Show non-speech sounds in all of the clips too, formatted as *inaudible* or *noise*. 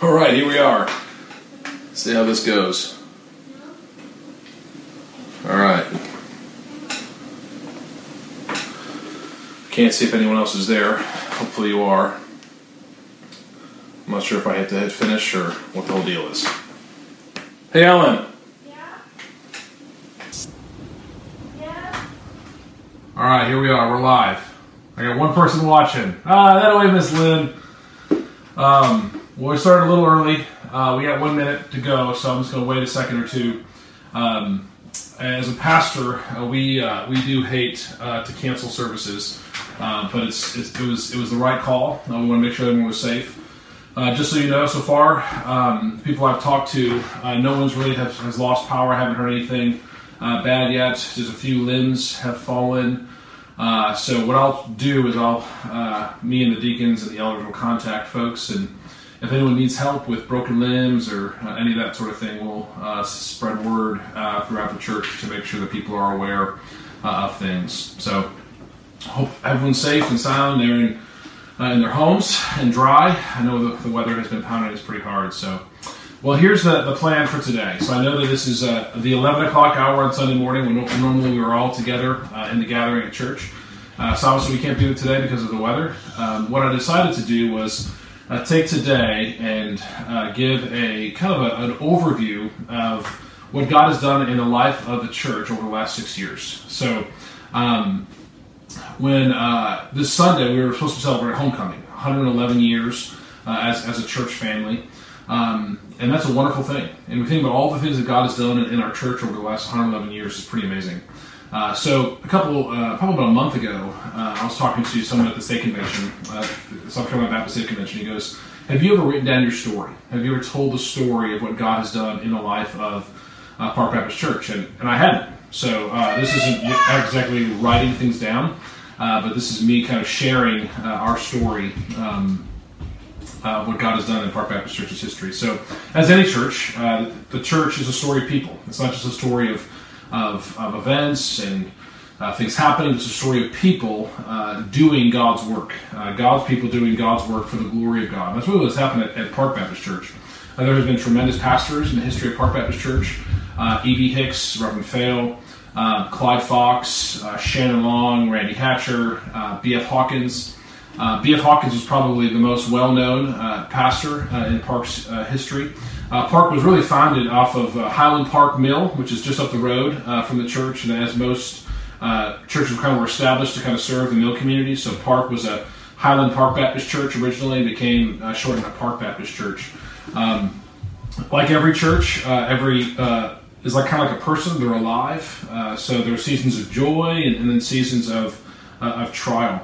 All right, here we are. See how this goes. All right. Can't see if anyone else is there. Hopefully you are. I'm not sure if I have to hit finish or what the whole deal is. Hey, Ellen. Yeah. Yeah. All right, here we are. We're live. I got one person watching. Ah, that way, Miss Lynn. Um, well, we started a little early. Uh, we got one minute to go, so I'm just going to wait a second or two. Um, as a pastor, uh, we uh, we do hate uh, to cancel services, uh, but it's, it's it was it was the right call. Uh, we want to make sure everyone was safe. Just so you know, so far, um, people I've talked to, no one's really has, has lost power. I haven't heard anything bad yet. Just a few limbs have fallen. So what I'll do is I'll, me and the deacons and the elders will contact folks, and if anyone needs help with broken limbs or uh, any of that sort of thing, we'll uh, spread word uh, throughout the church to make sure that people are aware uh, of things. So hope everyone's safe and sound. They're in, uh, in their homes and dry. I know the, the weather has been pounding us pretty hard, so. Well, here's the, the plan for today. So I know that this is uh, the 11 o'clock hour on Sunday morning when normally we are all together in the gathering at church. So obviously we can't do it today because of the weather. Um, what I decided to do was uh, take today and uh, give a kind of a, an overview of what God has done in the life of the church over the last six years. So um, when uh, this Sunday we were supposed to celebrate homecoming, 111 years uh, as, as a church family. Um, and that's a wonderful thing. And we think about all the things that God has done in, in our church over the last 111 years is pretty amazing. Uh, so a couple, uh, probably about a month ago, uh, I was talking to someone at the state convention, uh, South Carolina Baptist State Convention. He goes, "Have you ever written down your story? Have you ever told the story of what God has done in the life of uh, Park Baptist Church?" And, and I hadn't. So this isn't exactly writing things down, but this is me kind of sharing our story. Um, uh, what God has done in Park Baptist Church's history. So, as any church, uh, the church is a story of people. It's not just a story of of, of events and uh, things happening. It's a story of people uh, doing God's work. Uh, God's people doing God's work for the glory of God. That's really what's happened at, at Park Baptist Church. Uh, there has been tremendous pastors in the history of Park Baptist Church. Uh, E.B. Hicks, Reverend Fail, uh, Clyde Fox, Shannon Long, Randy Hatcher, B.F. Hawkins. B.F. Hawkins was probably the most well-known pastor in Park's history. Uh, Park was really founded off of uh, Highland Park Mill, which is just up the road uh, from the church, and as most uh, churches kind of were established to kind of serve the mill community, so Park was a Highland Park Baptist Church originally, became uh, shortened to Park Baptist Church. Um, like every church, uh, every is like kind of like a person. They're alive, so there are seasons of joy and, and then seasons of of trial.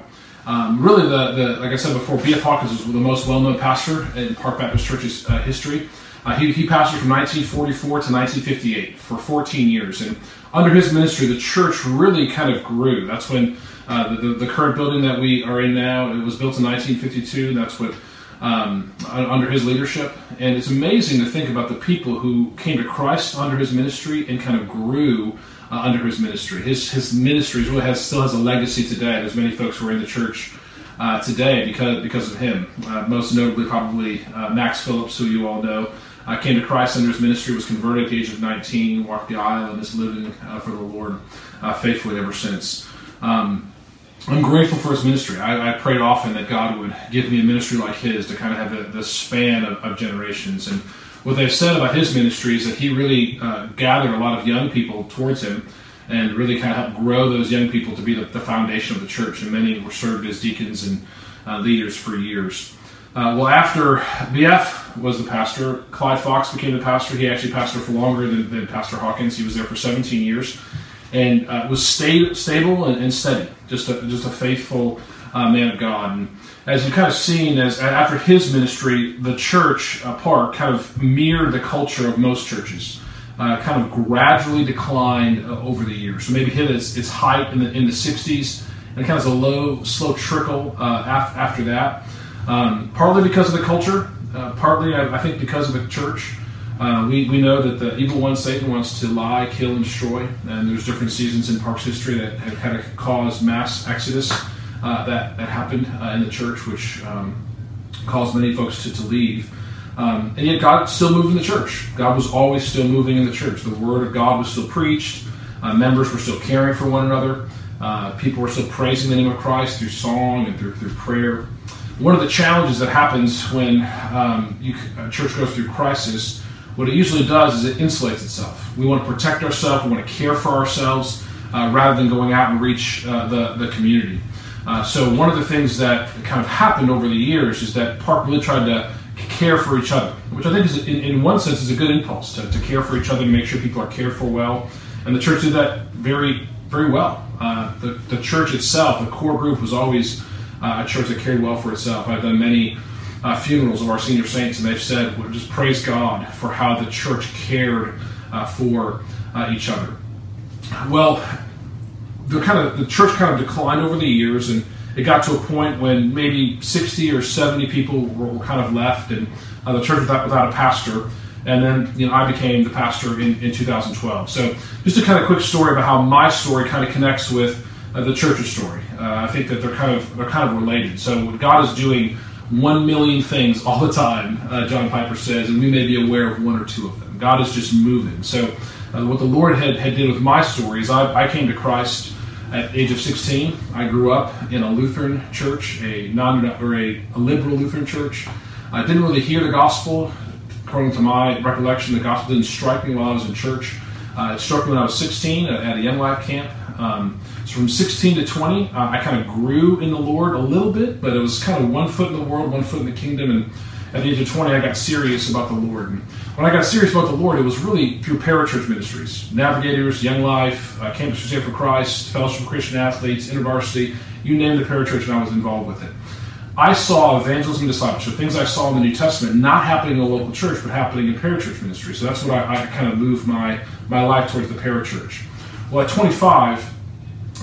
Um, really, the, the like I said before, B.F. Hawkins was the most well-known pastor in Park Baptist Church's history. Uh, he, he pastored from 1944 to 1958 for 14 years, and under his ministry, the church really kind of grew. That's when uh, the, the, current building that we are in now it was built in 1952, and that's what um, under his leadership. And it's amazing to think about the people who came to Christ under his ministry and kind of grew uh, under his ministry. His his ministry really has still has a legacy today. There's many folks who are in the church uh, today because because of him. Uh, most notably, probably uh, Max Phillips, who you all know. Uh, came to Christ under his ministry, was converted at the age of 19, walked the aisle, and is living uh, for the Lord uh, faithfully ever since. Um, I'm grateful for his ministry. I, I prayed often that God would give me a ministry like his to kind of have the, the span of, of generations. And what they've said about his ministry is that he really uh, gathered a lot of young people towards him and really kind of helped grow those young people to be the, the foundation of the church. And many were served as deacons and uh, leaders for years. Uh, well, after BF was the pastor, Clyde Fox became the pastor. He actually pastored for longer than, than Pastor Hawkins. He was there for 17 years and uh, was sta- stable and, and steady, just a, just a faithful uh, man of God. And as you kind of seen, as after his ministry, the church uh, Park kind of mirrored the culture of most churches. Uh, kind of gradually declined uh, over the years. So maybe hit its, its height in the in the 60s, and kind of a low, slow trickle uh, af- after that. Um, partly because of the culture, uh, partly I, I think because of the church. Uh, we, we know that the evil one, Satan, wants to lie, kill, and destroy. And there's different seasons in Park's history that have kind of caused mass exodus uh, that, that happened uh, in the church, which um, caused many folks to, to leave. Um, and yet God still moved in the church. God was always still moving in the church. The word of God was still preached. Uh, members were still caring for one another. People were still praising the name of Christ through song and through, through prayer. One of the challenges that happens when um, you, a church goes through crisis, what it usually does is it insulates itself. We want to protect ourselves, we want to care for ourselves, uh, rather than going out and reach uh, the, the community. Uh, so one of the things that kind of happened over the years is that Park really tried to care for each other, which I think is, in, in one sense, is a good impulse to, to care for each other and make sure people are cared for well. And the church did that very, very well. Uh, the, the church itself, the core group, was always a church that cared well for itself. I've done many uh, funerals of our senior saints, and they've said, well, just praise God for how the church cared uh, for uh, each other. Well, the kind of the church kind of declined over the years, and it got to a point when maybe 60 or 70 people were, kind of left, and uh, the church without, without a pastor. And then you know I became the pastor in, in 2012. So just a kind of quick story about how my story kind of connects with the church's story. Uh, I think that they're kind of they're kind of related. So God is doing one million things all the time, uh, John Piper says, and we may be aware of one or two of them. God is just moving. So uh, what the Lord had, had did with my story is I, I came to Christ at age of 16. I grew up in a Lutheran church, a non or a, a liberal Lutheran church. I didn't really hear the gospel. According to my recollection, the gospel didn't strike me while I was in church. Uh, it struck me when I was 16 at a Young Life camp. Um, so from 16 to 20, uh, I kind of grew in the Lord a little bit, but it was kind of one foot in the world, one foot in the kingdom. And at the age of 20, I got serious about the Lord. And when I got serious about the Lord, it was really through parachurch ministries, Navigators, Young Life, uh, Campus Crusade for Christ, Fellowship Christian Athletes, InterVarsity, you name the parachurch, and I was involved with it. I saw evangelism discipleship, things I saw in the New Testament, not happening in a local church, but happening in parachurch ministry. So that's what I, I kind of moved my, my life towards the parachurch. Well, at 25,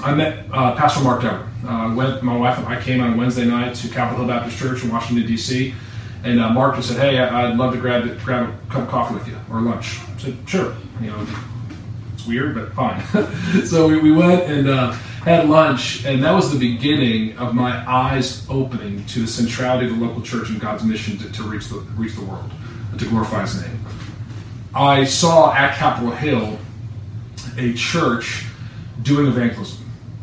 I met uh, Pastor Mark Dever. Uh, went, my wife and I came on Wednesday night to Capitol Hill Baptist Church in Washington, D.C. And uh, Mark just said, "Hey, I'd love to grab grab a cup of coffee with you or lunch." I said, "Sure." You know, it's weird, but fine. *laughs* so we, we went and uh, had lunch, and that was the beginning of my eyes opening to the centrality of the local church and God's mission to, to reach the reach the world, to glorify His name. I saw at Capitol Hill a church doing evangelism,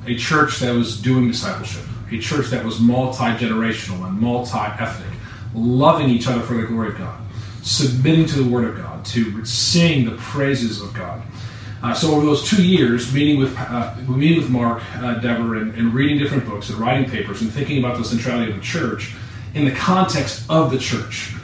a church that was doing discipleship, a church that was multi generational and multi ethnic loving each other for the glory of God, submitting to the Word of God, to sing the praises of God. Uh, so over those two years, meeting with uh, meeting with Mark uh, Dever and, and, reading different books and writing papers and thinking about the centrality of the church in the context of the church,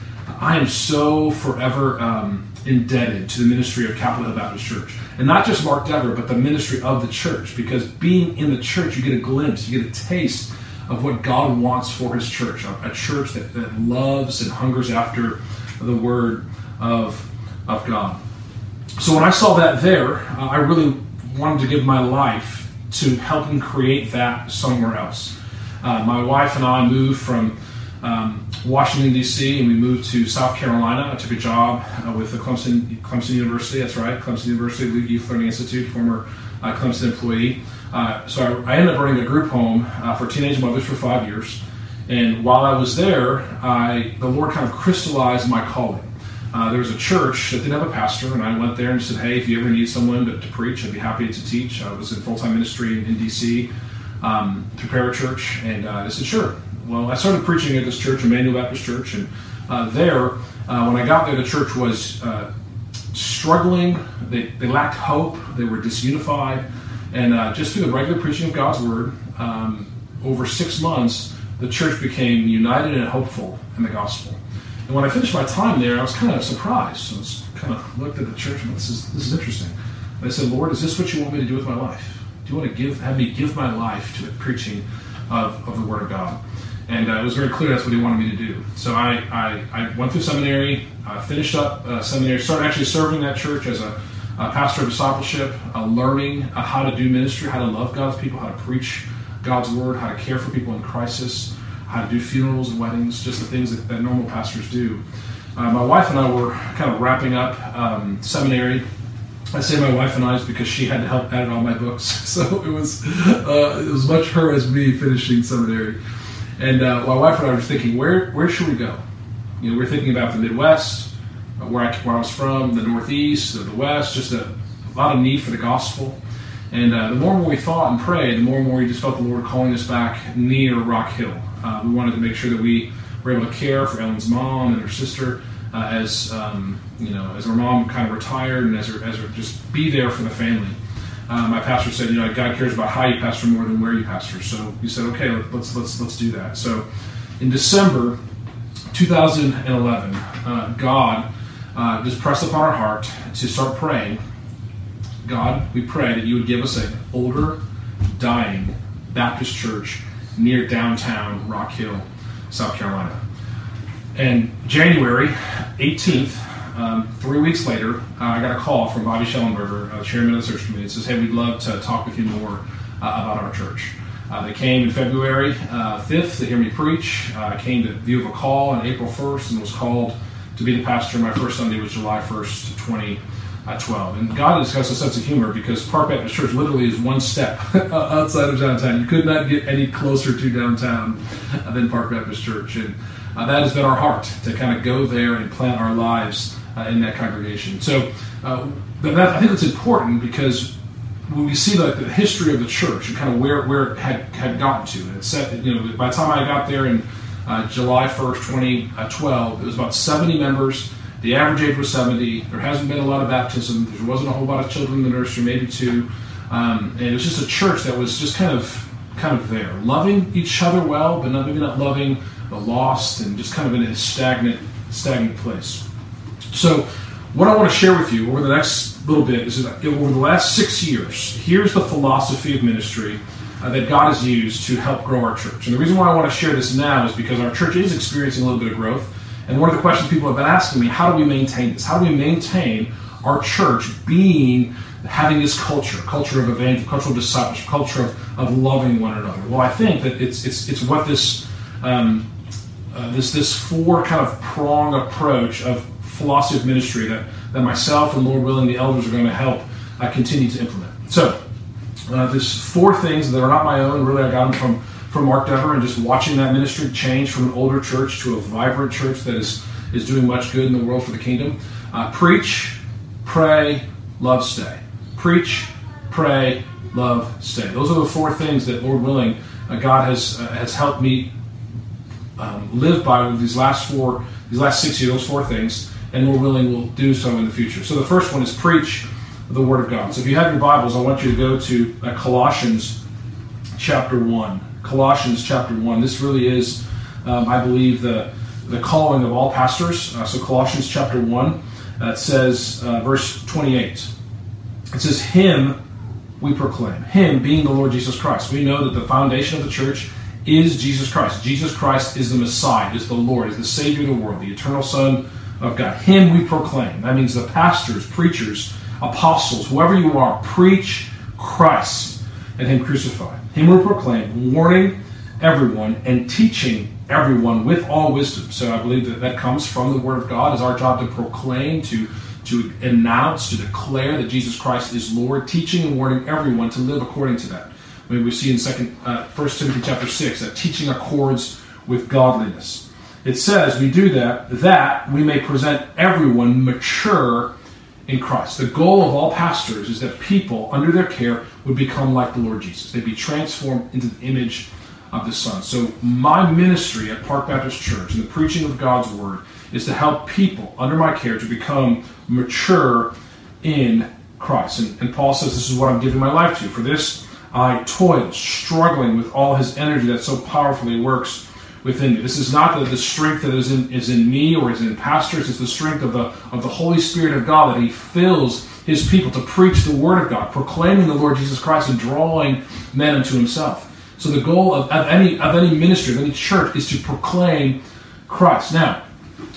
I am so forever um, indebted to the ministry of Capitol Hill Baptist Church, and not just Mark Dever, but the ministry of the church. Because being in the church, you get a glimpse, you get a taste of what God wants for His church, a, church that, that loves and hungers after the Word of, of God. So when I saw that there, uh, I really wanted to give my life to helping create that somewhere else. Uh, my wife and I moved from um, Washington, D.C., and we moved to South Carolina. I took a job uh, with the Clemson, Clemson University, that's right, Clemson University Youth Learning Institute, former uh, Clemson employee. Uh, so I, I, ended up running a group home uh, for teenage mothers for five years. And while I was there, I, the Lord kind of crystallized my calling. Uh, there was a church that didn't have a pastor, and I went there and said, Hey, if you ever need someone to, to preach, I'd be happy to teach. I was in full time ministry in, in D.C. Um, prepare a church, and uh, they said, Sure. Well, I started preaching at this church, Emmanuel Baptist Church, and uh, there, uh, when I got there, the church was uh, struggling. They, they lacked hope, they were disunified. And uh, just through the regular preaching of God's word, um, over six months, the church became united and hopeful in the gospel. And when I finished my time there, I was kind of surprised. I was kind of looked at the church and this is this is interesting. And I said, Lord, is this what you want me to do with my life? Do you want to give have me give my life to the preaching of, of the Word of God? And uh, it was very clear that's what he wanted me to do. So I, I, I went through seminary, uh, finished up uh, seminary, started actually serving that church as a uh, pastor of discipleship, uh, learning uh, how to do ministry, how to love God's people, how to preach God's word, how to care for people in crisis, how to do funerals and weddings, just the things that, that normal pastors do. Uh, my wife and I were kind of wrapping up um, seminary. I say my wife and I is because she had to help edit all my books, *laughs* so it was uh, it was much her as me finishing seminary. And uh, my wife and I were thinking, where where should we go? you know, we're thinking about the Midwest, uh, where I, where I was from, the Northeast, the West, just a, a lot of need for the gospel. And uh, the more and more we thought and prayed, the more and more we just felt the Lord calling us back near Rock Hill. Uh, we wanted to make sure that we were able to care for Ellen's mom and her sister uh, as um, you know, as her mom kind of retired and as her, as her just be there for the family. Uh, my pastor said, you know, God cares about how you pastor more than where you pastor. So he said, okay, let's let's let's do that. So in December 2011, uh, God uh, just pressed upon our heart to start praying God, we pray that you would give us an older, dying Baptist church near downtown Rock Hill, South Carolina. And January 18th, um, three weeks later, uh, I got a call from Bobby Schellenberger, uh, chairman of the search committee, and says, "Hey, we'd love to talk with you more uh, about our church." Uh, they came in February 5th uh, to hear me preach. I came to view of a call on April 1st and was called to be the pastor. My first Sunday was July 1st, 2012. And God has got a sense of humor because Park Baptist Church literally is one step *laughs* outside of downtown. You could not get any closer to downtown than Park Baptist Church. And uh, that has been our heart to kind of go there and plant our lives uh, in that congregation. So uh, that, I think it's important because when we see like the history of the church and kind of where, where it had, had gotten to, and it said, you know, by the time I got there in uh, July 1st, 2012, it was about 70 members the average age was 70. There hasn't been a lot of baptism. There wasn't a whole lot of children in the nursery, maybe two. Um, and it was just a church that was just kind of kind of there, loving each other well, but not, maybe not loving lost, and just kind of in a stagnant stagnant place. So, what I want to share with you over the next little bit is that over the last six years, here's the philosophy of ministry uh, that God has used to help grow our church. And the reason why I want to share this now is because our church is experiencing a little bit of growth. And one of the questions people have been asking me, how do we maintain this? How do we maintain our church being having this culture, culture of evangelism, cultural discipleship, culture of, of loving one another? Well, I think that it's it's it's what this um, uh, this this four kind of prong approach of philosophy of ministry that that myself and Lord willing the elders are going to help uh, continue to implement. So uh, there's four things that are not my own. Really, I got them from from Mark Dever and just watching that ministry change from an older church to a vibrant church that is, is doing much good in the world for the kingdom. Uh, preach, pray, love, stay. Preach, pray, love, stay. Those are the four things that, Lord willing, uh, God has uh, has helped me um, live by these last four, these last six years, those four things, and we're willing, we'll do so in the future. So the first one is preach the Word of God. So if you have your Bibles, I want you to go to uh, Colossians chapter 1. Colossians chapter 1. This really is, um, I believe, the, the calling of all pastors. Uh, so, Colossians chapter 1, uh, says, uh, verse 28. It says, Him we proclaim. Him being the Lord Jesus Christ. We know that the foundation of the church is Jesus Christ. Jesus Christ is the Messiah, is the Lord, is the Savior of the world, the eternal Son of God. Him we proclaim. That means the pastors, preachers, apostles, whoever you are, preach Christ and Him crucified. Him we proclaim, warning everyone and teaching everyone with all wisdom. So I believe that that comes from the Word of God. It's our job to proclaim, to to announce, to declare that Jesus Christ is Lord, teaching and warning everyone to live according to that. I mean, we see in second, uh, 1 Timothy chapter 6 that teaching accords with godliness. It says we do that that we may present everyone mature in Christ. The goal of all pastors is that people under their care would become like the Lord Jesus. They'd be transformed into the image of the Son. So, my ministry at Park Baptist Church and the preaching of God's Word is to help people under my care to become mature in Christ. And, and Paul says, This is what I'm giving my life to. For this I toil, struggling with all his energy that so powerfully works within me. This is not the, the strength that is in, is in me or is in pastors. It's the strength of the, of the Holy Spirit of God that He fills His people to preach the Word of God, proclaiming the Lord Jesus Christ and drawing men unto Himself. So the goal of, of any of any ministry, of any church, is to proclaim Christ. Now,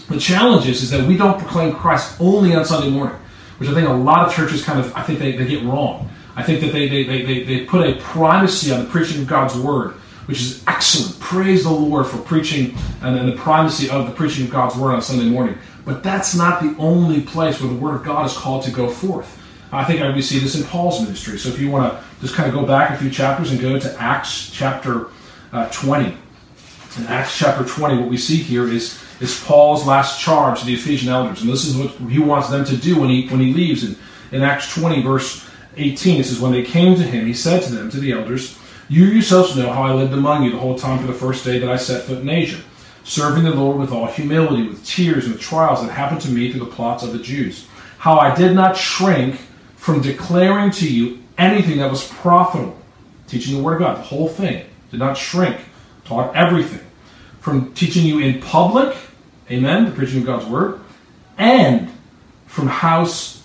the challenge is, is that we don't proclaim Christ only on Sunday morning, which I think a lot of churches kind of I think they, they get wrong. I think that they, they, they, they put a primacy on the preaching of God's Word which is excellent. Praise the Lord for preaching and, and the primacy of the preaching of God's word on Sunday morning. But that's not the only place where the word of God is called to go forth. I think we see this in Paul's ministry. So if you want to just kind of go back a few chapters and go to Acts chapter uh, 20. In Acts chapter 20, what we see here is, is Paul's last charge to the Ephesian elders. And this is what he wants them to do when he, when he leaves. In, in Acts 20, verse 18, it says, When they came to him, he said to them, to the elders, You yourselves know how I lived among you the whole time for the first day that I set foot in Asia, serving the Lord with all humility, with tears and the trials that happened to me through the plots of the Jews. How I did not shrink from declaring to you anything that was profitable, teaching the Word of God, the whole thing. Did not shrink, taught everything. From teaching you in public, amen, the preaching of God's Word, and from house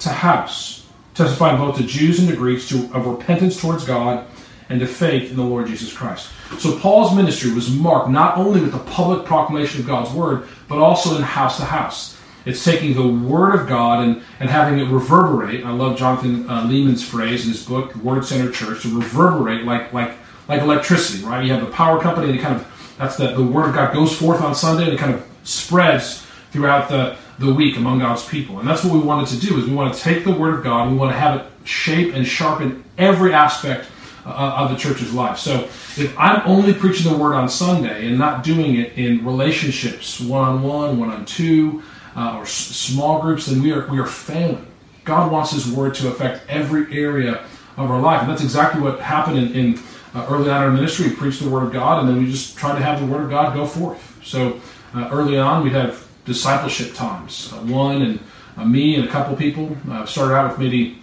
to house, testifying both to Jews and to Greeks to, of repentance towards God and to faith in the Lord Jesus Christ. So Paul's ministry was marked not only with the public proclamation of God's Word, but also in house to house. It's taking the Word of God and, and having it reverberate. I love Jonathan uh, Leeman's phrase in his book, Word Centered Church, to reverberate like, like, like electricity, right? You have the power company, and it kind of, that's the, the Word of God goes forth on Sunday, and it kind of spreads throughout the, the week among God's people. And that's what we wanted to do, is we want to take the Word of God, we want to have it shape and sharpen every aspect uh, of the church's life. So if I'm only preaching the Word on Sunday and not doing it in relationships, one-on-one, one-on-two, uh, or s- small groups, then we are we are failing. God wants His Word to affect every area of our life, and that's exactly what happened in, in uh, early on in our ministry. We preached the Word of God, and then we just tried to have the Word of God go forth. So uh, early on, we'd have discipleship times. Uh, one and uh, me and a couple people uh, started out with maybe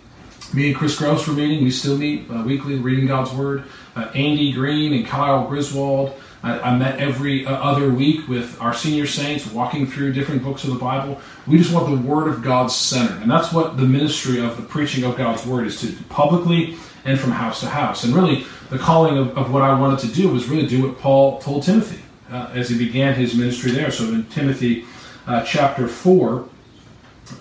me and Chris Gross were meeting. We still meet uh, weekly, reading God's Word. Uh, Andy Green and Kyle Griswold. I, I met every uh, other week with our senior saints, walking through different books of the Bible. We just want the Word of God centered, and that's what the ministry of the preaching of God's Word is to do publicly and from house to house. And really, the calling of, of what I wanted to do was really do what Paul told Timothy as he began his ministry there. So in Timothy uh, chapter four,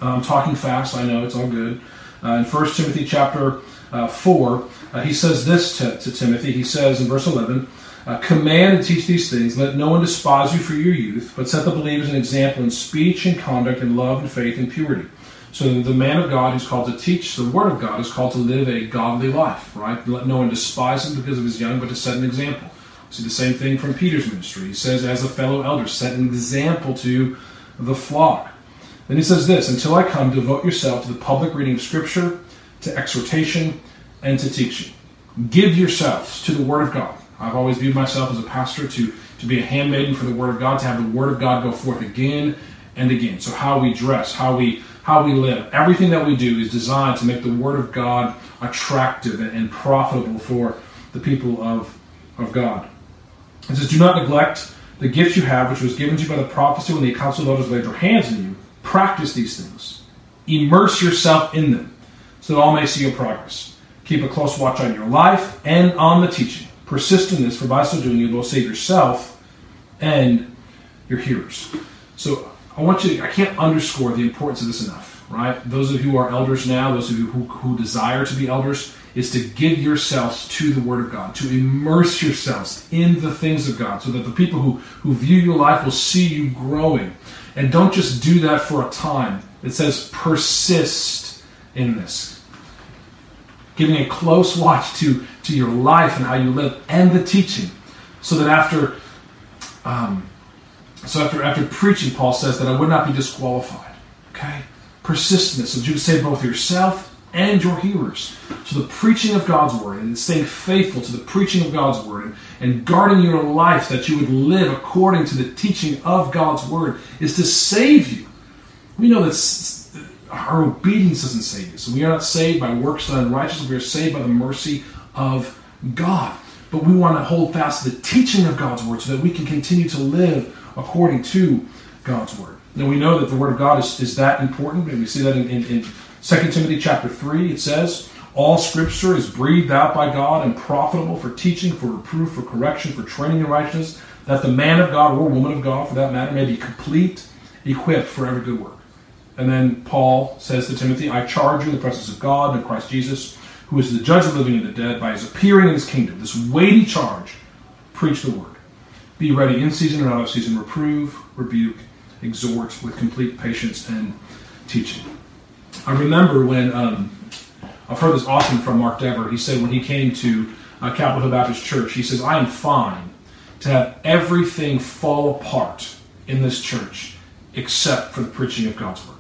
I'm talking fast. I know it's all good. Uh, in 1 Timothy chapter uh, 4, uh, he says this to, to, Timothy. He says in verse 11, uh, Command and teach these things. Let no one despise you for your youth, but set the believers an example in speech and conduct and love and faith and purity. So the man of God who's called to teach the word of God is called to live a godly life, right? Let no one despise him because of his young, but to set an example. See the same thing from Peter's ministry. He says, as a fellow elder, set an example to the flock. Then he says this Until I come, devote yourself to the public reading of Scripture, to exhortation, and to teaching. Give yourselves to the Word of God. I've always viewed myself as a pastor to, to be a handmaiden for the Word of God, to have the Word of God go forth again and again. So how we dress, how we how we live, everything that we do is designed to make the Word of God attractive and, profitable for the people of, of God. It says, Do not neglect the gift you have, which was given to you by the prophecy when the council elders laid their hands on you. Practice these things. Immerse yourself in them, so that all may see your progress. Keep a close watch on your life and on the teaching. Persist in this, for by so doing you will save yourself and your hearers. So I want you to, I can't underscore the importance of this enough, right? Those of you who are elders now, those of you who, who desire to be elders, is to give yourselves to the Word of God, to immerse yourselves in the things of God, so that the people who, who view your life will see you growing. And don't just do that for a time. It says persist in this. Giving a close watch to, to your life and how you live and the teaching. So that after um, so after after preaching, Paul says that I would not be disqualified. Okay? Persist in this, so that you can save both yourself and your hearers. So the preaching of God's word and staying faithful to the preaching of God's word and, guarding your life that you would live according to the teaching of God's word is to save you. We know that our obedience doesn't save you. So we are not saved by works done in righteousness. We are saved by the mercy of God. But we want to hold fast to the teaching of God's word so that we can continue to live according to God's word. Now we know that the word of God is, is that important, and we see that in, in, in 2 Timothy chapter 3. It says, All scripture is breathed out by God and profitable for teaching, for reproof, for correction, for training in righteousness, that the man of God, or woman of God for that matter, may be complete, equipped for every good work. And then Paul says to Timothy, I charge you in the presence of God and Christ Jesus, who is the judge of the living and the dead, by his appearing in his kingdom, this weighty charge, preach the word. Be ready in season and out of season, reprove, rebuke, exhort with complete patience and teaching. I remember when um, I've heard this often from Mark Dever. He said when he came to uh, Capitol Hill Baptist Church, he says, "I am fine to have everything fall apart in this church except for the preaching of God's word.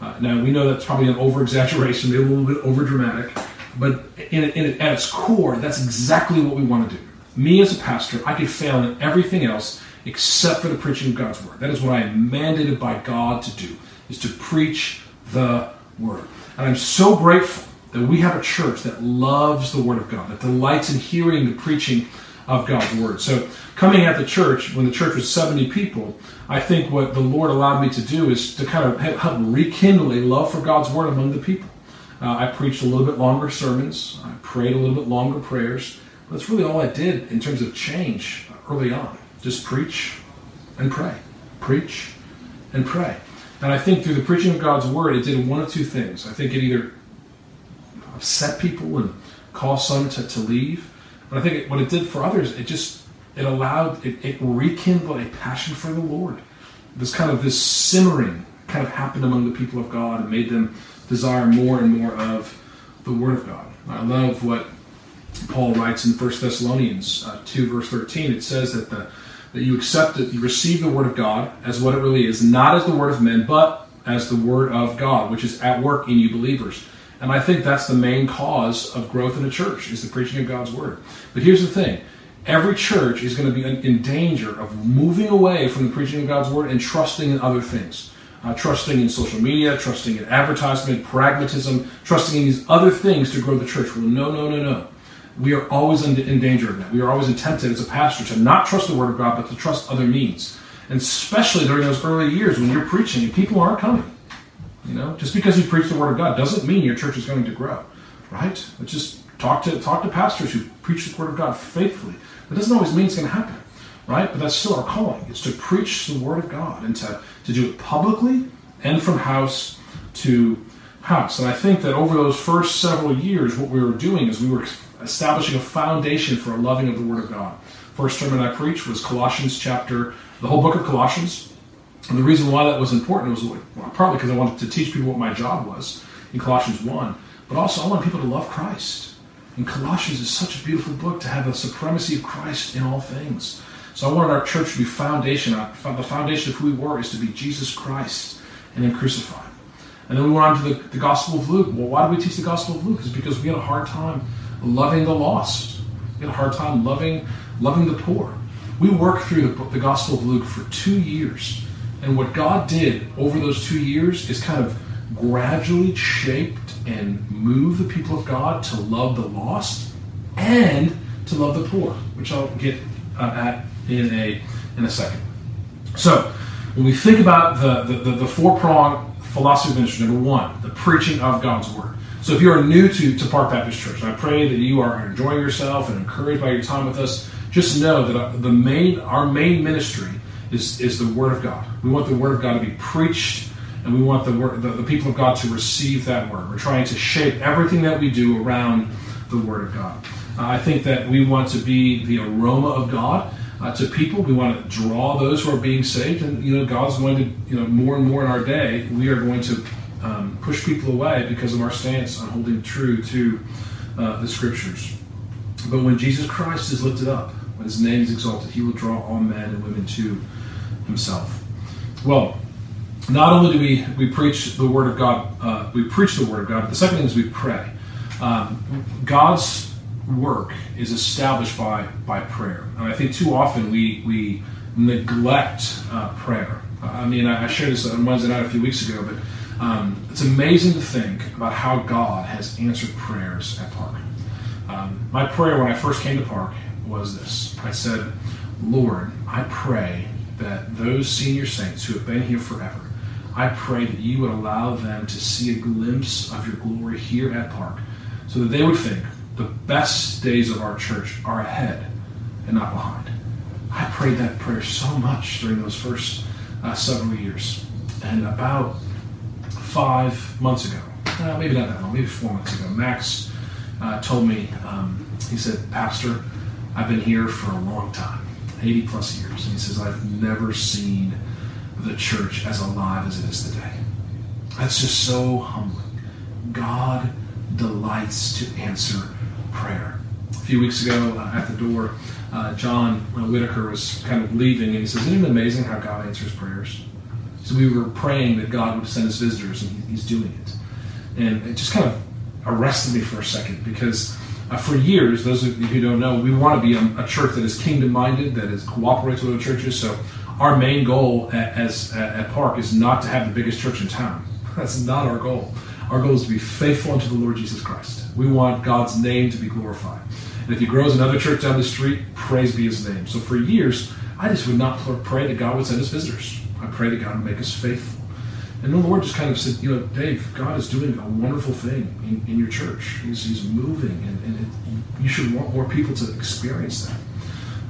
Uh, now, we know that's probably an over exaggeration, maybe a little bit over dramatic, but in, in, at its core, that's exactly what we want to do. Me as a pastor, I could fail in everything else except for the preaching of God's word. That is what I am mandated by God to do, is to preach the word. And I'm so grateful that we have a church that loves the word of God, that delights in hearing the preaching of God's word. So, coming at the church, when the church was 70 people, I think what the Lord allowed me to do is to kind of help rekindle a love for God's word among the people. Uh, I preached a little bit longer sermons, I prayed a little bit longer prayers. That's really all I did in terms of change early on. Just preach and pray. Preach and pray. And I think through the preaching of God's word, it did one of two things. I think it either upset people and caused some to, to leave. But I think it, what it did for others, it just it allowed it, it rekindled a passion for the Lord. This kind of this simmering kind of happened among the people of God and made them desire more and more of the Word of God. I love what Paul writes in 1 Thessalonians uh, 2, verse 13. It says that the that you accept it, you receive the Word of God as what it really is, not as the Word of men, but as the Word of God, which is at work in you believers. And I think that's the main cause of growth in a church is the preaching of God's word. But here's the thing. Every church is going to be in danger of moving away from the preaching of God's word and trusting in other things. Uh, trusting in social media, trusting in advertisement, pragmatism, trusting in these other things to grow the church. Well, no, no, no, no. We are always in, in danger of that. We are always tempted as a pastor to not trust the word of God, but to trust other means. And especially during those early years when you're preaching and people aren't coming. You know, just because you preach the word of God doesn't mean your church is going to grow, right? But just talk to talk to pastors who preach the word of God faithfully. That doesn't always mean it's going to happen, right? But that's still our calling. It's to preach the word of God and to, to do it publicly and from house to house. And I think that over those first several years, what we were doing is we were establishing a foundation for a loving of the word of God. First sermon I preached was Colossians chapter, the whole book of Colossians and the reason why that was important was well, partly because I wanted to teach people what my job was in Colossians 1, but also I want people to love Christ. And Colossians is such a beautiful book to have the supremacy of Christ in all things. So I wanted our church to be foundation. Uh, the foundation of who we were is to be Jesus Christ and then crucified. And then we went on to the, the Gospel of Luke. Well, why do we teach the Gospel of Luke? It's because we had a hard time loving the lost. We had a hard time loving loving the poor. We worked through the, the Gospel of Luke for two years and what God did over those two years is kind of gradually shaped and moved the people of God to love the lost and to love the poor, which I'll get uh, at in a in a second. So, when we think about the the, the, the four prong philosophy of ministry, number one, the preaching of God's word. So, if you are new to, to Park Baptist Church, I pray that you are enjoying yourself and encouraged by your time with us. Just know that uh, the main our main ministry is, is the Word of God. We want the Word of God to be preached, and we want the, word, the, the people of God to receive that Word. We're trying to shape everything that we do around the Word of God. Uh, I think that we want to be the aroma of God uh, to people. We want to draw those who are being saved, and you know, God's going to, you know, more and more in our day, we are going to um, push people away because of our stance on holding true to uh, the Scriptures. But when Jesus Christ is lifted up, when His name is exalted, He will draw all men and women to himself. Well, not only do we, we preach the Word of God, uh, we preach the Word of God, but the second thing is we pray. Um, God's work is established by, by prayer. And I think too often we, we neglect uh, prayer. I mean, I, shared this on Wednesday night a few weeks ago, but um, it's amazing to think about how God has answered prayers at Park. Um, my prayer when I first came to Park was this I said, Lord, I pray that those senior saints who have been here forever, I pray that you would allow them to see a glimpse of your glory here at Park so that they would think the best days of our church are ahead and not behind. I prayed that prayer so much during those first uh, several years. And about five months ago, uh, maybe not that long, maybe four months ago, Max uh, told me, um, he said, Pastor, I've been here for a long time. 80 plus years. And he says, I've never seen the church as alive as it is today. That's just so humbling. God delights to answer prayer. A few weeks ago uh, at the door, uh, John Whitaker was kind of leaving, and he says, "Isn't it amazing how God answers prayers?" So we were praying that God would send us visitors, and He's doing it. And it just kind of arrested me for a second because uh, for years, those of you who don't know, we want to be a, a church that is kingdom minded, that is cooperates with other churches. So our main goal at, as at Park is not to have the biggest church in town. *laughs* That's not our goal. Our goal is to be faithful unto the Lord Jesus Christ. We want God's name to be glorified. And if He grows another church down the street, praise be His name. So for years, I just would not pray that God would send us visitors. I pray to God to make us faithful. And the Lord just kind of said, you know, Dave, God is doing a wonderful thing in, in your church. He's, he's moving, and, and it, you should want more people to experience that.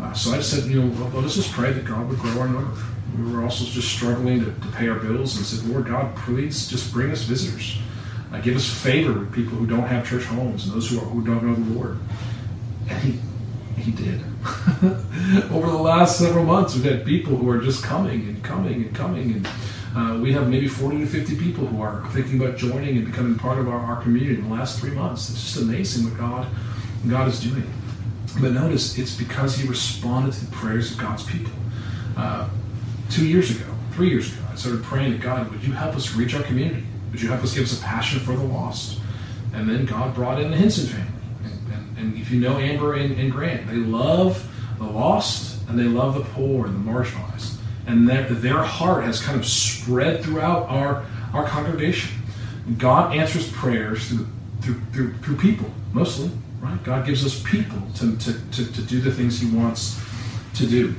Uh, so I said, you know, well, let us just pray that God would grow our number. We were also just struggling to, to pay our bills and said, Lord God, please just bring us visitors. Uh, give us favor with people who don't have church homes and those who, are, who don't know the Lord. And He, he did. *laughs* Over the last several months, we've had people who are just coming and coming and coming and uh, we have maybe 40 to 50 people who are thinking about joining and becoming part of our, our community in the last three months. It's just amazing what God, God is doing. But notice, it's because He responded to the prayers of God's people. Uh, two years ago, three years ago, I started praying to God, would you help us reach our community? Would you help us give us a passion for the lost? And then God brought in the Hinson family. And, if you know Amber and, and Grant, they love the lost and they love the poor and the marginalized and their, their heart has kind of spread throughout our, our congregation. God answers prayers through, through, through, through people, mostly, right? God gives us people to, to, to, to do the things He wants to do.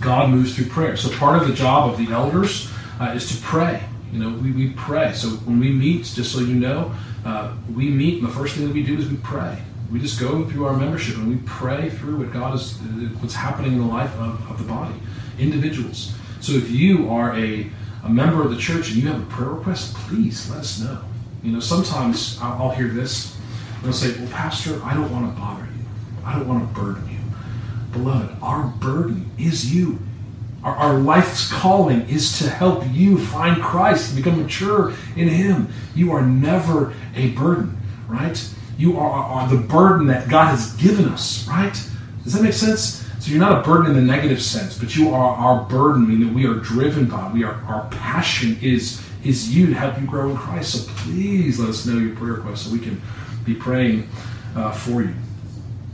God moves through prayer. So part of the job of the elders uh, is to pray. You know, we, we pray. So when we meet, just so you know, uh, we meet, and the first thing that we do is we pray. We just go through our membership and we pray through what God is, what's happening in the life of, of the body individuals. So if you are a, a member of the church and you have a prayer request, please let us know. You know, sometimes I'll, I'll hear this. And they'll say, Well, Pastor, I don't want to bother you. I don't want to burden you. Beloved, our burden is you. Our, our, life's calling is to help you find Christ and become mature in Him. You are never a burden, right? You are, the burden that God has given us, right? Does that make sense? So you're not a burden in the negative sense, but you are our burden, meaning that we are driven by. We are our passion is is you to help you grow in Christ. So please let us know your prayer requests so we can be praying uh, for you.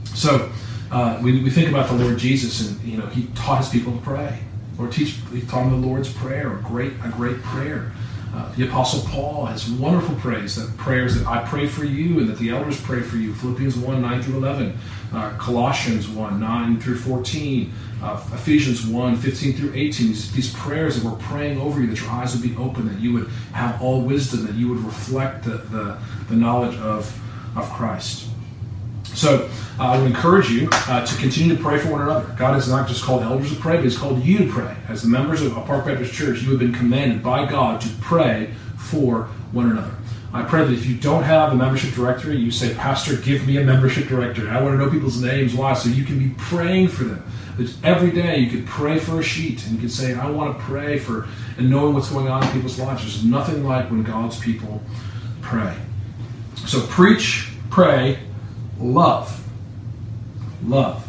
So uh, we, we think about the Lord Jesus, and you know he taught his people to pray. Or teach he taught them the Lord's prayer, a great a great prayer. Uh, the Apostle Paul has wonderful praise that prayers that I pray for you and that the elders pray for you. Philippians 1 9 through 11, uh, Colossians 1 9 through 14, uh, Ephesians 1 15 through 18. These, these, prayers that we're praying over you, that your eyes would be open, that you would have all wisdom, that you would reflect the, the, the knowledge of, of Christ. So uh, I would encourage you uh, to continue to pray for one another. God has not just called elders to pray, but He's called you to pray. As the members of Park Baptist Church, you have been commanded by God to pray for one another. I pray that if you don't have a membership directory, you say, Pastor, give me a membership directory. I want to know people's names. Why? So you can be praying for them. That every day you could pray for a sheet and you could say, I want to pray for and knowing what's going on in people's lives. There's nothing like when God's people pray. So preach, pray, love. Love.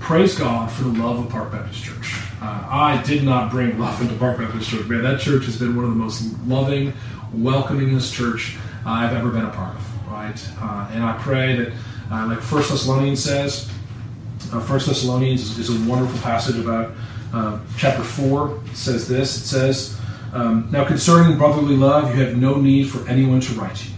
Praise God for the love of Park Baptist Church. Uh, I did not bring love into Park Baptist Church. Man, that church has been one of the most loving, welcomingest church I've ever been a part of. Right, uh, and I pray that, uh, like First Thessalonians says, uh, First Thessalonians is, is, a wonderful passage about uh, chapter four. Says this. It says, um, "Now concerning brotherly love, you have no need for anyone to write you,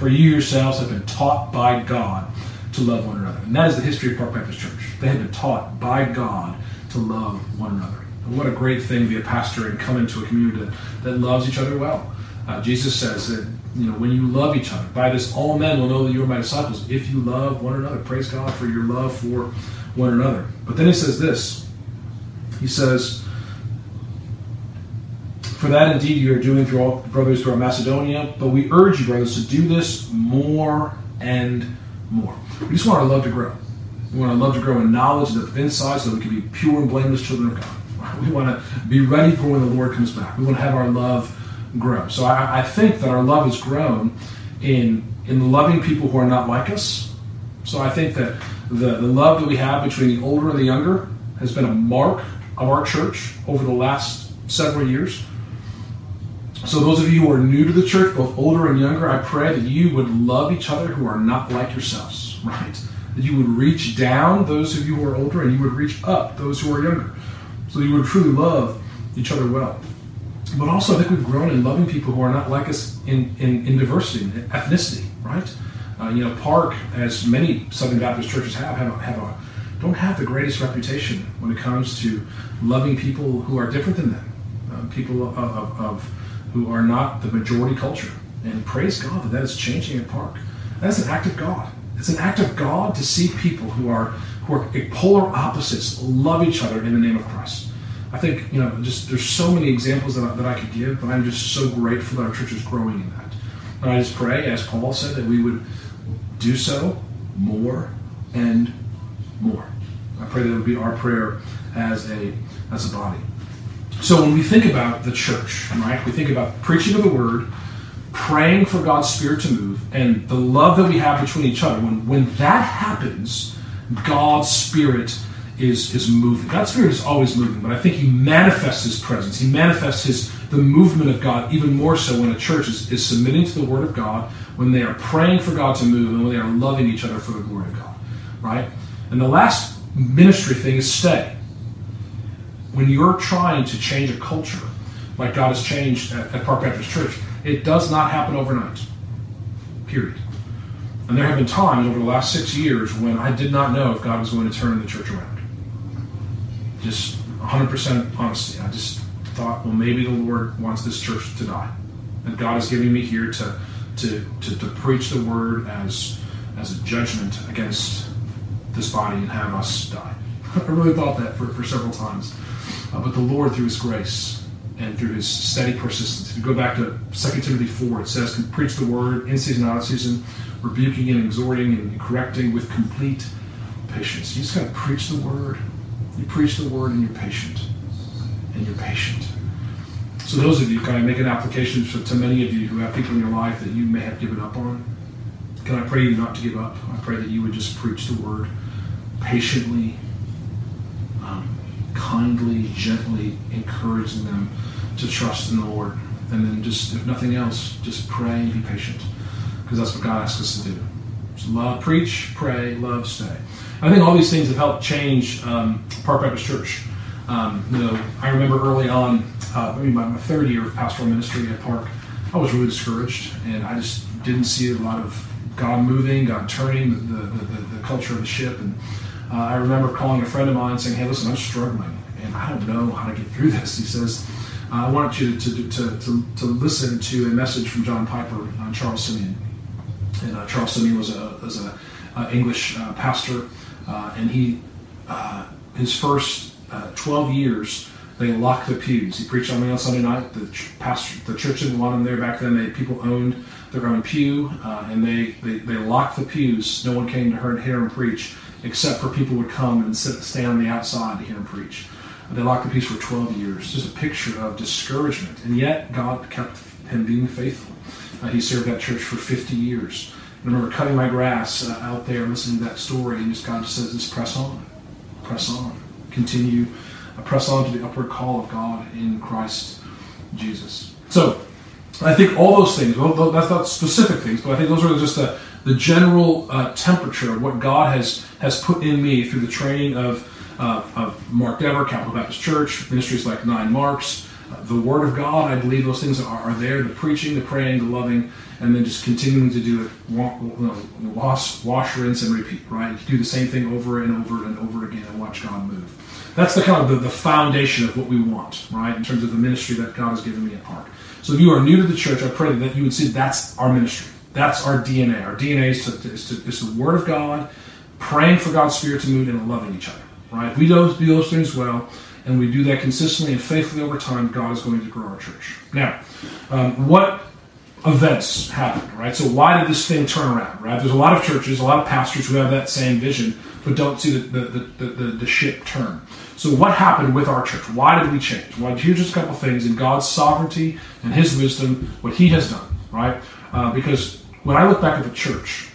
for you yourselves have been taught by God to love one another." And that is the history of Park Baptist Church. They have been taught by God to love one another. And what a great thing to be a pastor and come into a community that, that loves each other well. Uh, Jesus says that you know when you love each other, by this all men will know that you are my disciples if you love one another. Praise God for your love for one another. But then he says this. He says, For that indeed you are doing through all brothers throughout Macedonia, but we urge you, brothers, to do this more and more. We just want our love to grow. We want our love to grow in knowledge and the inside so that we can be pure and blameless children of God. *laughs* We want to be ready for when the Lord comes back. We want to have our love grow. So I, I think that our love has grown in in loving people who are not like us. So I think that the, the love that we have between the older and the younger has been a mark of our church over the last several years. So, those of you who are new to the church, both older and younger, I pray that you would love each other who are not like yourselves, right? That you would reach down those of you who are older and you would reach up those who are younger. So, you would truly love each other well. But also, I think we've grown in loving people who are not like us in, in, in diversity, in ethnicity, right? Uh, you know, Park, as many Southern Baptist churches have, have a, have a don't have the greatest reputation when it comes to loving people who are different than them, uh, people of, of, of, who are not the majority culture. And praise God that that is changing at Park. That's an act of God. It's an act of God to see people who are who are polar opposites love each other in the name of Christ. I think you know, just there's so many examples that I, that I could give, but I'm just so grateful that our church is growing in that. And I just pray, as Paul said, that we would do so more and more. I pray that it would be our prayer as a as a body. So when we think about the church, right, we think about preaching of the word, praying for God's Spirit to move, and the love that we have between each other. When when that happens, God's Spirit is is moving. God's Spirit is always moving, but I think He manifests His presence. He manifests His the movement of God even more so when a church is, is submitting to the Word of God, when they are praying for God to move, and when they are loving each other for the glory of God. Right? And the last ministry thing is stay. When you're trying to change a culture, like God has changed at, at Park Baptist Church, it does not happen overnight. Period. And there have been times over the last six years when I did not know if God was going to turn the church around. Just 100% honesty. I just thought, well, maybe the Lord wants this church to die. And God is giving me here to, to, to, to preach the word as, as a judgment against this body and have us die. *laughs* I really thought that for, for several times. Uh, but the Lord, through His grace and through His steady persistence, if you go back to 2 Timothy 4, it says, "Can Preach the word in season, out of season, rebuking and exhorting and correcting with complete patience. You just got to preach the word. You preach the word and you're patient. And you're patient. So, those of you, kind of make an application to, to many of you who have people in your life that you may have given up on? Can I pray you not to give up? I pray that you would just preach the word patiently, um, kindly, gently, encouraging them to trust in the Lord. And then just, if nothing else, just pray and be patient. Because that's what God asks us to do. So love, preach, pray, love, stay. I think all these things have helped change um, Park Baptist Church. Um, you know, I remember early on, uh, maybe my, my third year of pastoral ministry at Park, I was really discouraged, and I just didn't see a lot of God moving, God turning the, the, the, the culture of the ship. And uh, I remember calling a friend of mine and saying, "Hey, listen, I'm struggling, and I don't know how to get through this." He says, uh, "I want you to, to, to, to, listen to a message from John Piper on Charles Simeon." And uh, Charles Simeon was a was a uh, English uh, pastor, uh, and he his first 12 years they locked the pews. He preached on me on Sunday night. The pastor, the church didn't want him there back then. They people owned their own pew, uh, and they, they, they locked the pews. No one came to hear him preach, except for people would come and sit, stand on the outside to hear him preach. They locked the pews for 12 years. Just a picture of discouragement. And yet, God kept him being faithful. Uh, he served that church for 50 years. I remember cutting my grass uh, out there, listening to that story, and just God just says, just press on. Press on. Continue. Uh, press on to the upward call of God in Christ Jesus. So, I think all those things, well, that's not specific things, but I think those are just the, the general uh, temperature of what God has, has put in me through the training of, uh, of Mark Dever, Capital Baptist Church, ministries like Nine Marks, uh, the Word of God. I believe those things are, are, there the preaching, the praying, the loving, and then just continuing to do it wash, wash, rinse, and repeat, right? Do the same thing over and over and over again and watch God move. That's the kind of the, the foundation of what we want, right, in terms of the ministry that God has given me at Park. So if you are new to the church, I pray that you would see that's our ministry. That's our DNA. Our DNA is, to, is, to, is the Word of God, praying for God's Spirit to move, and loving each other. Right? If we do, those things well, and we do that consistently and faithfully over time, God is going to grow our church. Now, um, what events happened, right? So why did this thing turn around, right? There's a lot of churches, a lot of pastors who have that same vision, but don't see the, the, the, the, the ship turn. So, what happened with our church? Why did we change? Well, here's just a couple things in God's sovereignty and His wisdom, what He has done, right? Uh, because when I look back at the church,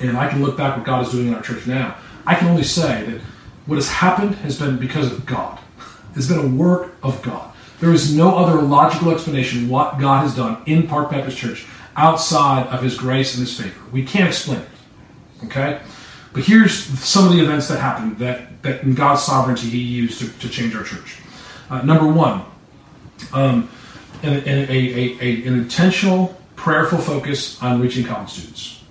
and I can look back what God is doing in our church now, I can only say that what has happened has been because of God. It's been a work of God. There is no other logical explanation what God has done in Park Baptist Church outside of His grace and His favor. We can't explain it. Okay? But here's some of the events that happened that, that in God's sovereignty He used to, to change our church. Uh, number one, um, an, a, a, a, an intentional, prayerful focus on reaching college students.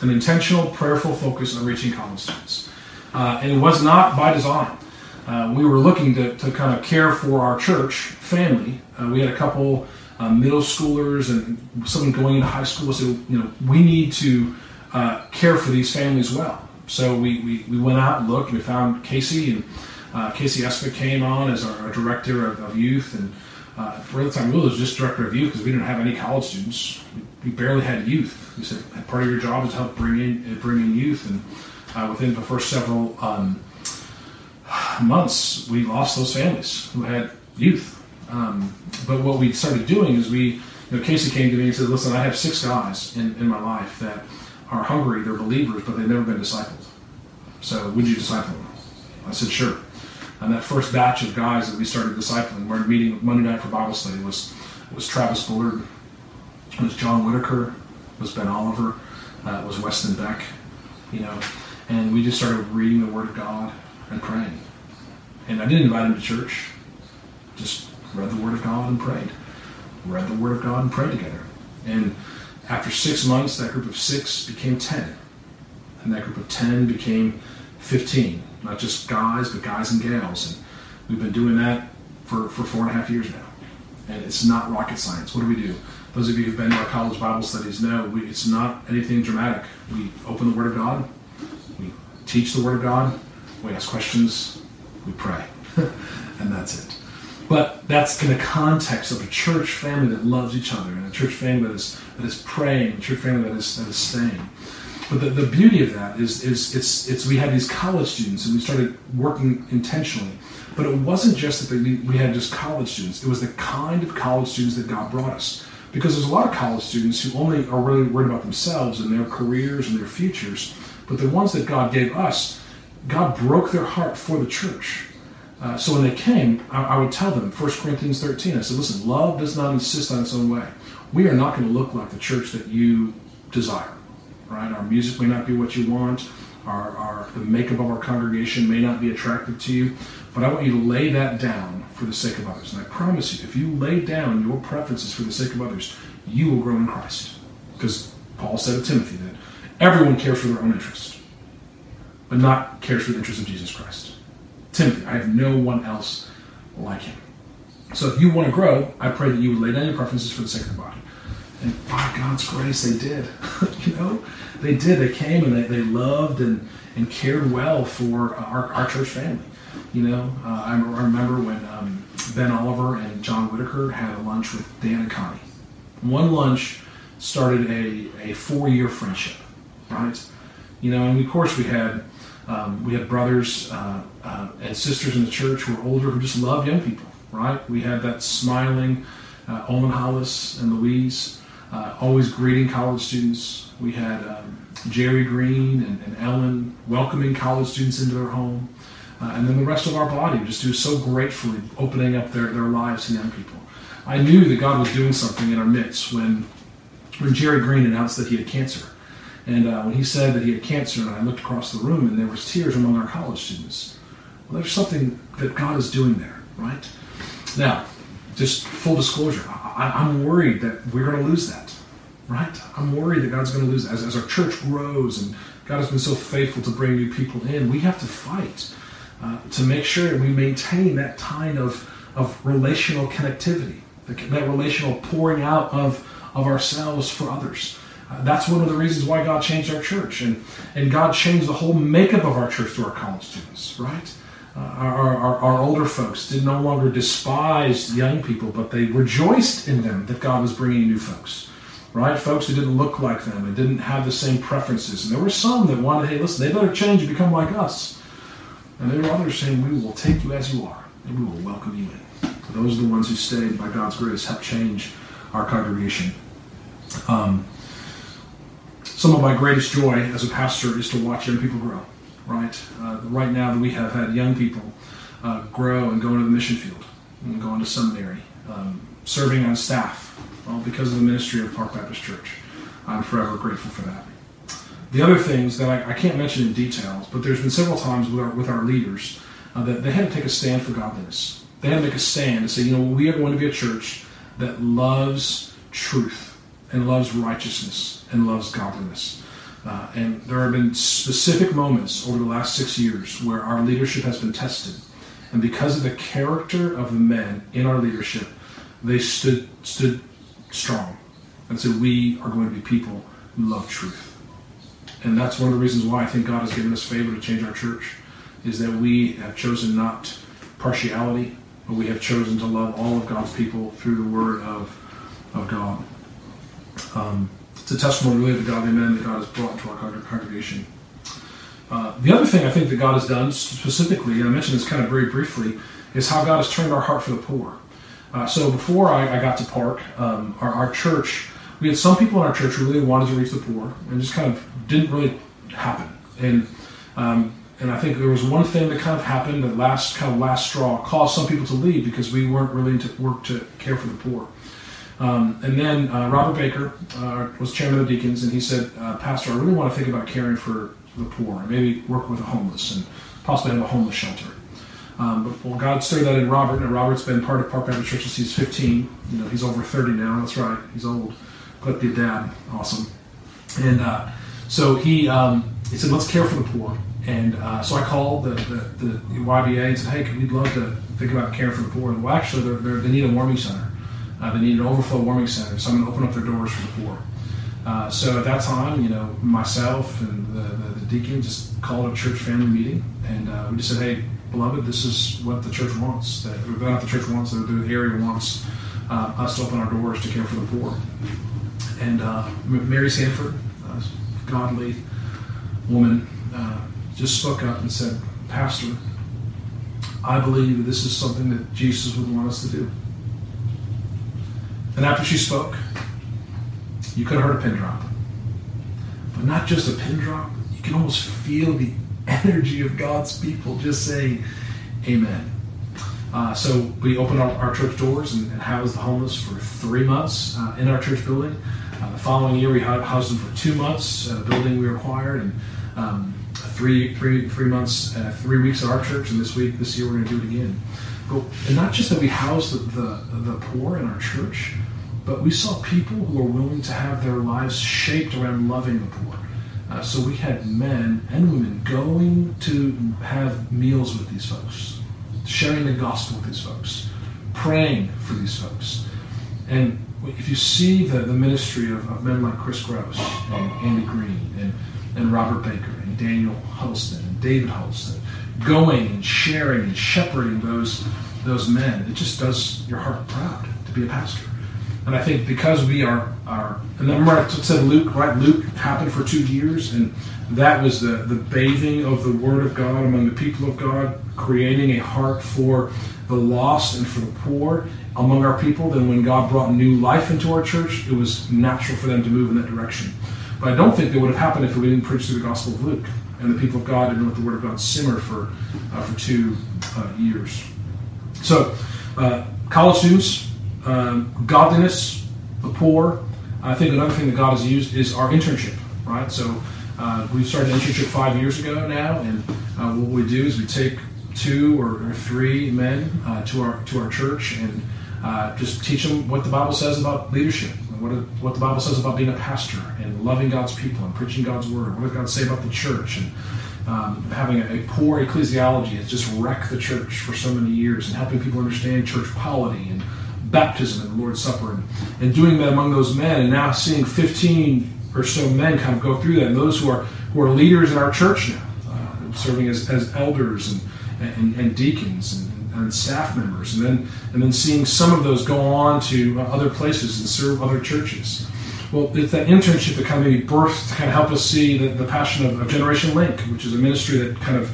An intentional, prayerful focus on reaching college students. Uh, and it was not by design. Uh, we were looking to, to kind of care for our church family. Uh, we had a couple uh, middle schoolers and someone going into high school. So, you know, we need to uh, care for these families well. So we, we, we went out and looked and we found Casey and uh, Casey Espick came on as our, our director of, of, youth and uh, the time we was just direct review because we didn't have any college students. We, we barely had youth. We said part of your job is to help bring in bring in youth and uh, within the first several um, months, we lost those families who had youth. Um, but what we started doing is we, you know, Casey came to me and said, "Listen, I have six guys in, in my life that are hungry. They're believers, but they've never been discipled. So, would you disciple them?" I said, "Sure." And that first batch of guys that we started discipling, we're meeting Monday night for Bible study was was Travis Bullard, was John Whitaker, was Ben Oliver, uh, was Weston Beck, you know, and we just started reading the Word of God and praying. And I didn't invite him to church. Just read the Word of God and prayed. Read the Word of God and prayed together. And after six months, that group of six became ten. And that group of ten became 15. Not just guys, but guys and gals. And we've been doing that for, for four and a half years now. And it's not rocket science. What do we do? Those of you who've been to our college Bible studies know we, it's not anything dramatic. We open the Word of God, we teach the Word of God, we ask questions, we pray, *laughs* and that's it. But that's in the context of a church family that loves each other, and a church family that is that is praying, a church family that is that is staying. But the, the beauty of that is, is it's, it's we had these college students and we started working intentionally. But it wasn't just that we, had just college students. It was the kind of college students that God brought us. Because there's a lot of college students who only are really worried about themselves and their careers and their futures. But the ones that God gave us, God broke their heart for the church. Uh, so when they came, I, I, would tell them, 1 Corinthians 13, I said, listen, love does not insist on its own way. We are not going to look like the church that you desire, right? Our music may not be what you want. Our, our, the makeup of our congregation may not be attractive to you, but I want you to lay that down for the sake of others. And I promise you, if you lay down your preferences for the sake of others, you will grow in Christ. Because Paul said to Timothy that everyone cares for their own interest but not cares for the interest of Jesus Christ. Timothy, I have no one else like him. So if you want to grow, I pray that you would lay down your preferences for the sake of the body. And by God's grace, they did. *laughs* you know, they did. They came and they, they loved and, and cared well for our, our church family. You know, uh, I, remember when um, Ben Oliver and John Whitaker had a lunch with Dan and Connie. One lunch started a, a four year friendship, right? You know, and of course we had um, we had brothers uh, uh, and sisters in the church who were older who just loved young people, right? We had that smiling uh, Olin Hollis and Louise, uh, always greeting college students. We had um, Jerry Green and, and, Ellen welcoming college students into their home. Uh, and then the rest of our body just do so gratefully opening up their, their lives to young people. I knew that God was doing something in our midst when, when Jerry Green announced that he had cancer. And uh, when he said that he had cancer, and I looked across the room, and there was tears among our college students. Well, there's something that God is doing there, right? Now, just full disclosure, I, am worried that we're going to lose that, right? I'm worried that God's going to lose that. As, as, our church grows and God has been so faithful to bring new people in, we have to fight uh, to make sure that we maintain that kind of, of relational connectivity, that relational pouring out of, of ourselves for others. Uh, that's one of the reasons why God changed our church. And, and God changed the whole makeup of our church through our college students, right? Uh, our, our, our, older folks did no longer despise young people, but they rejoiced in them that God was bringing new folks, right? Folks who didn't look like them and didn't have the same preferences. And there were some that wanted, hey, listen, they better change and become like us. And there were others saying, we will take you as you are, and we will welcome you in. Those are the ones who stayed by God's grace, helped change our congregation. Um, some of my greatest joy as a pastor is to watch young people grow. Right? Uh, right now we have had young people uh, grow and go into the mission field and go into seminary, um, serving on staff, well, because of the ministry of Park Baptist Church. I'm forever grateful for that. The other things that I, I can't mention in details, but there's been several times with our, with our leaders uh, that they had to take a stand for godliness. They had to make a stand and say, you know, we are going to be a church that loves truth and loves righteousness and loves godliness. Uh, and there have been specific moments over the last six years where our leadership has been tested. And because of the character of the men in our leadership, they stood stood strong and said, We are going to be people who love truth. And that's one of the reasons why I think God has given us favor to change our church, is that we have chosen not partiality, but we have chosen to love all of God's people through the word of, of God. Um, it's a testimony really of the godly men that God has brought into our congregation. Uh, the other thing I think that God has done specifically, and I mentioned this kind of very briefly, is how God has turned our heart for the poor. Uh, so before I, I, got to Park, um, our, our, church, we had some people in our church who really wanted to reach the poor, and just kind of didn't really happen. And um, and I think there was one thing that kind of happened, the last kind of last straw, caused some people to leave because we weren't really to work to care for the poor. Um, and then uh, Robert Baker uh, was chairman of the deacons, and he said, uh, Pastor, I really want to think about caring for the poor, and maybe work with the homeless, and possibly have a homeless shelter. Um, but well, God stirred that in Robert, and Robert's been part of Park Baptist Church since he's 15. You know, he's over 30 now. That's right, he's old. Be a dad. Awesome. And uh, so he um, he said, let's care for the poor. And uh, so I called the, the, the, YBA and said, hey, we'd love to think about caring for the poor. And well, actually, they're, they're, they need a warming center. Uh, they need an overflow warming center, so I'm going to open up their doors for the poor. Uh, so at that time, you know, myself and the, the, the, deacon just called a church family meeting, and uh, we just said, "Hey, beloved, this is what the church wants. That not the church wants, that the area wants uh, us to open our doors to care for the poor." And uh, Mary Sanford, godly woman, uh, just spoke up and said, "Pastor, I believe this is something that Jesus would want us to do." And after she spoke, you could have heard a pin drop. But not just a pin drop, you can almost feel the energy of God's people just saying, Amen. Uh, so we opened our, our church doors and, and, housed the homeless for three months uh, in our church building. Uh, the following year, we housed them for two months at a building we acquired, and um, three, three, three months, uh, three weeks at our church, and this week, this year, we're going to do it again. But, and not just that we house the, the, the poor in our church, but we saw people who were willing to have their lives shaped around loving the poor. Uh, so we had men and women going to have meals with these folks, sharing the gospel with these folks, praying for these folks. And if you see the, the ministry of, of men like Chris Gross and Andy Green and, and Robert Baker and Daniel Huddleston and David Huddleston, going and sharing and shepherding those, those men, it just does your heart proud to be a pastor. And I think because we are, are and remember I said Luke, right? Luke happened for two years, and that was the, the bathing of the Word of God among the people of God, creating a heart for the lost and for the poor among our people. Then when God brought new life into our church, it was natural for them to move in that direction. But I don't think that would have happened if we didn't preach through the Gospel of Luke and the people of God didn't let the Word of God simmer for, uh, for two uh, years. So, uh, college students, um, godliness, the poor. I think another thing that God has used is our internship, right? So uh, we started an internship five years ago now, and uh, what we do is we take two or, or three men uh, to our to our church and uh, just teach them what the Bible says about leadership, what, what the Bible says about being a pastor and loving God's people and preaching God's word. What does God say about the church and um, having a, a, poor ecclesiology has just wrecked the church for so many years and helping people understand church polity and baptism and the Lord's Supper and, and doing that among those men and now seeing 15 or so men kind of go through that. And those who are who are leaders in our church now uh, serving as, as elders and, and, and deacons and, and, staff members. And then and then seeing some of those go on to uh, other places and serve other churches. Well it's that internship that kind of maybe birthed to kind of help us see the, the passion of, of Generation Link which is a ministry that kind of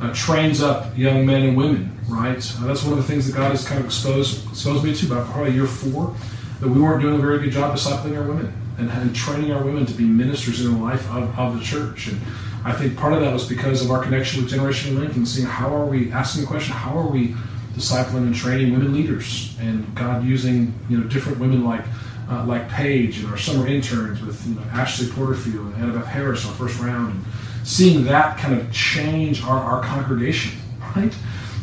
uh, trains up young men and women, right? Uh, that's one of the things that God has kind of exposed exposed me to about probably year four, that we weren't doing a very good job discipling our women and, and training our women to be ministers in the life of, of the church. And I think part of that was because of our connection with Generation Link and seeing how are we asking the question, how are we discipling and training women leaders, and God using you know different women like uh, like Paige and our summer interns with you know, Ashley Porterfield and Annabeth Harris, our first round, and seeing that kind of change our, our congregation, right?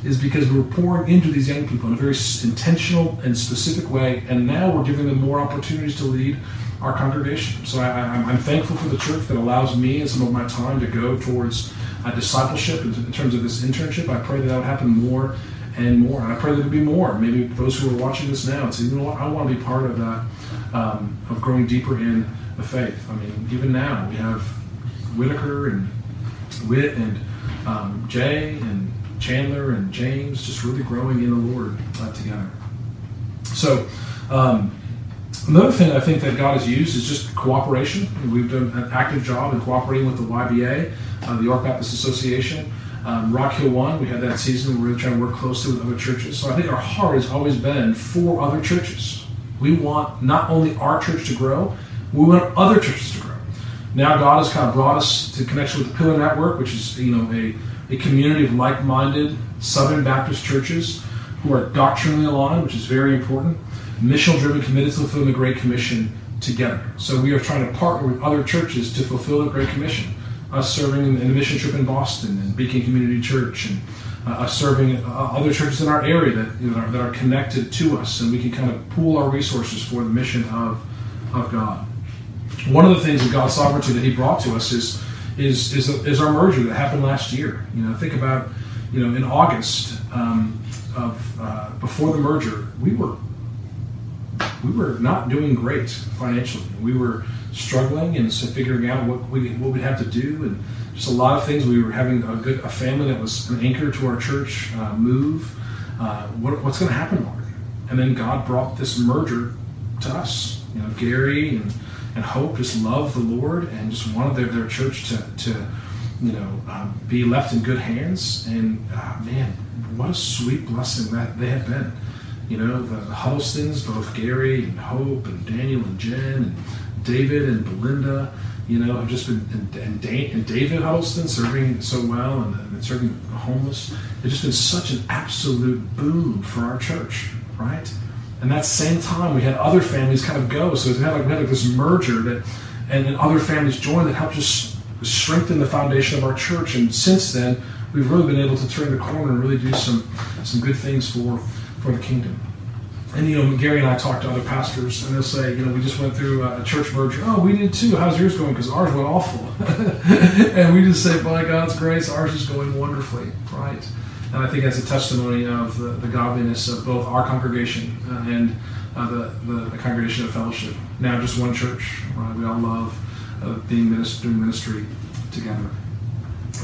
Is because we're pouring into these young people in a very intentional and specific way, and now we're giving them more opportunities to lead our congregation. So I, am thankful for the church that allows me and some of my time to go towards uh, discipleship in, terms of this internship. I pray that that would happen more and more. And I pray there would be more. Maybe those who are watching this now and say, you know what, I want to be part of that, um, of growing deeper in the faith. I mean, even now we have Whitaker and Witt and um, Jay and Chandler and James just really growing in the Lord uh, together. So, um, another thing I think that God has used is just cooperation. We've done an active job in cooperating with the YBA, uh, the York Baptist Association. Um, Rock Hill One, we had that season were trying to work closely with other churches. So I think our heart has always been for other churches. We want not only our church to grow, we want other churches to grow. Now God has kind of brought us to connection with the Pillar Network, which is you know a, a community of like-minded Southern Baptist churches who are doctrinally aligned, which is very important, mission driven, committed to fulfilling the Great Commission together. So we are trying to partner with other churches to fulfill the Great Commission us serving in, the mission trip in Boston and Beacon Community Church, and uh, us serving uh, other churches in our area that, you know, are, that are connected to us, and we can kind of pool our resources for the mission of, of God. One of the things of God's sovereignty that He brought to us is is is, is our merger that happened last year. You know, think about you know in August um, of uh, before the merger, we were we were not doing great financially. We were struggling and so figuring out what we what we'd have to do and just a lot of things. We were having a good a family that was an anchor to our church uh, move. Uh, what, what's going to happen, Lord? And then God brought this merger to us. You know, Gary and, and Hope just loved the Lord and just wanted their, their church to, to you know um, be left in good hands. And uh, man, what a sweet blessing that they have been. You know, the, the Huddlestons, both Gary and Hope and Daniel and Jen and David and Belinda, you know, have just been, and, and, and David Huddleston serving so well and, and serving the homeless. It's just been such an absolute boom for our church, right? And that same time, we had other families kind of go. So we had like, we had like this merger that, and then other families joined that helped us strengthen the foundation of our church. And since then, we've really been able to turn the corner and really do some some good things for for the kingdom. And you know, Gary and I talk to other pastors, and they'll say, you know, we just went through a church merger. Oh, we did too. How's yours going? Because ours went awful. *laughs* and we just say, by God's grace, ours is going wonderfully, right? And I think that's a testimony of the, the godliness of both our congregation uh, and uh, the, the, the, congregation of fellowship. Now, just one church, right? We all love uh, being ministry, doing ministry together.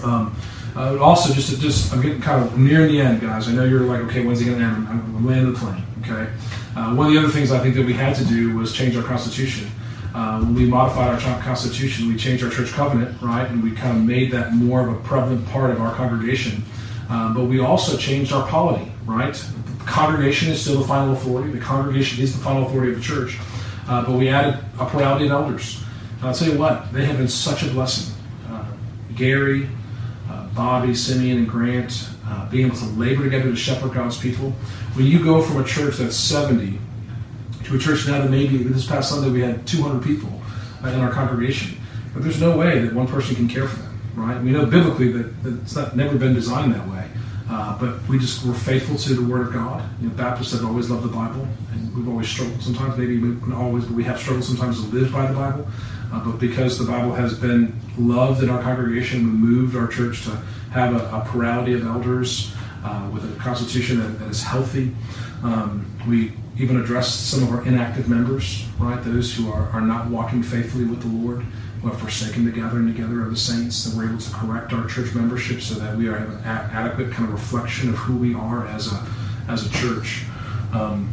Um, uh, also, just just I'm getting kind of near the end, guys. I know you're like, okay, when's it going to end? I'm, I'm landing the plane. Okay. Uh, one of the other things I think that we had to do was change our constitution. Uh, when we modified our constitution, we changed our church covenant, right, and we kind of made that more of a prevalent part of our congregation. Uh, but we also changed our polity, right? The congregation is still the final authority. The congregation is the final authority of the church. Uh, but we added a plurality of elders. I'll tell you what, they have been such a blessing. Uh, Gary, Bobby, Simeon, and Grant, uh, being able to labor together to shepherd God's people. When you go from a church that's 70 to a church now that maybe this past Sunday we had 200 people uh, in our congregation, but there's no way that one person can care for them, right? We know biblically that, it's not never been designed that way. Uh, but we just were faithful to the Word of God. You know, Baptists have always loved the Bible, and we've always struggled sometimes, maybe not always, but we have struggled sometimes to live by the Bible. Uh, but because the Bible has been loved in our congregation, we moved our church to have a, a plurality of elders uh, with a constitution that, that is healthy. Um, we even addressed some of our inactive members, right? Those who are, are not walking faithfully with the Lord, who have forsaken the gathering together of the saints, that we're able to correct our church membership so that we are an adequate kind of reflection of who we are as a as a church. Um,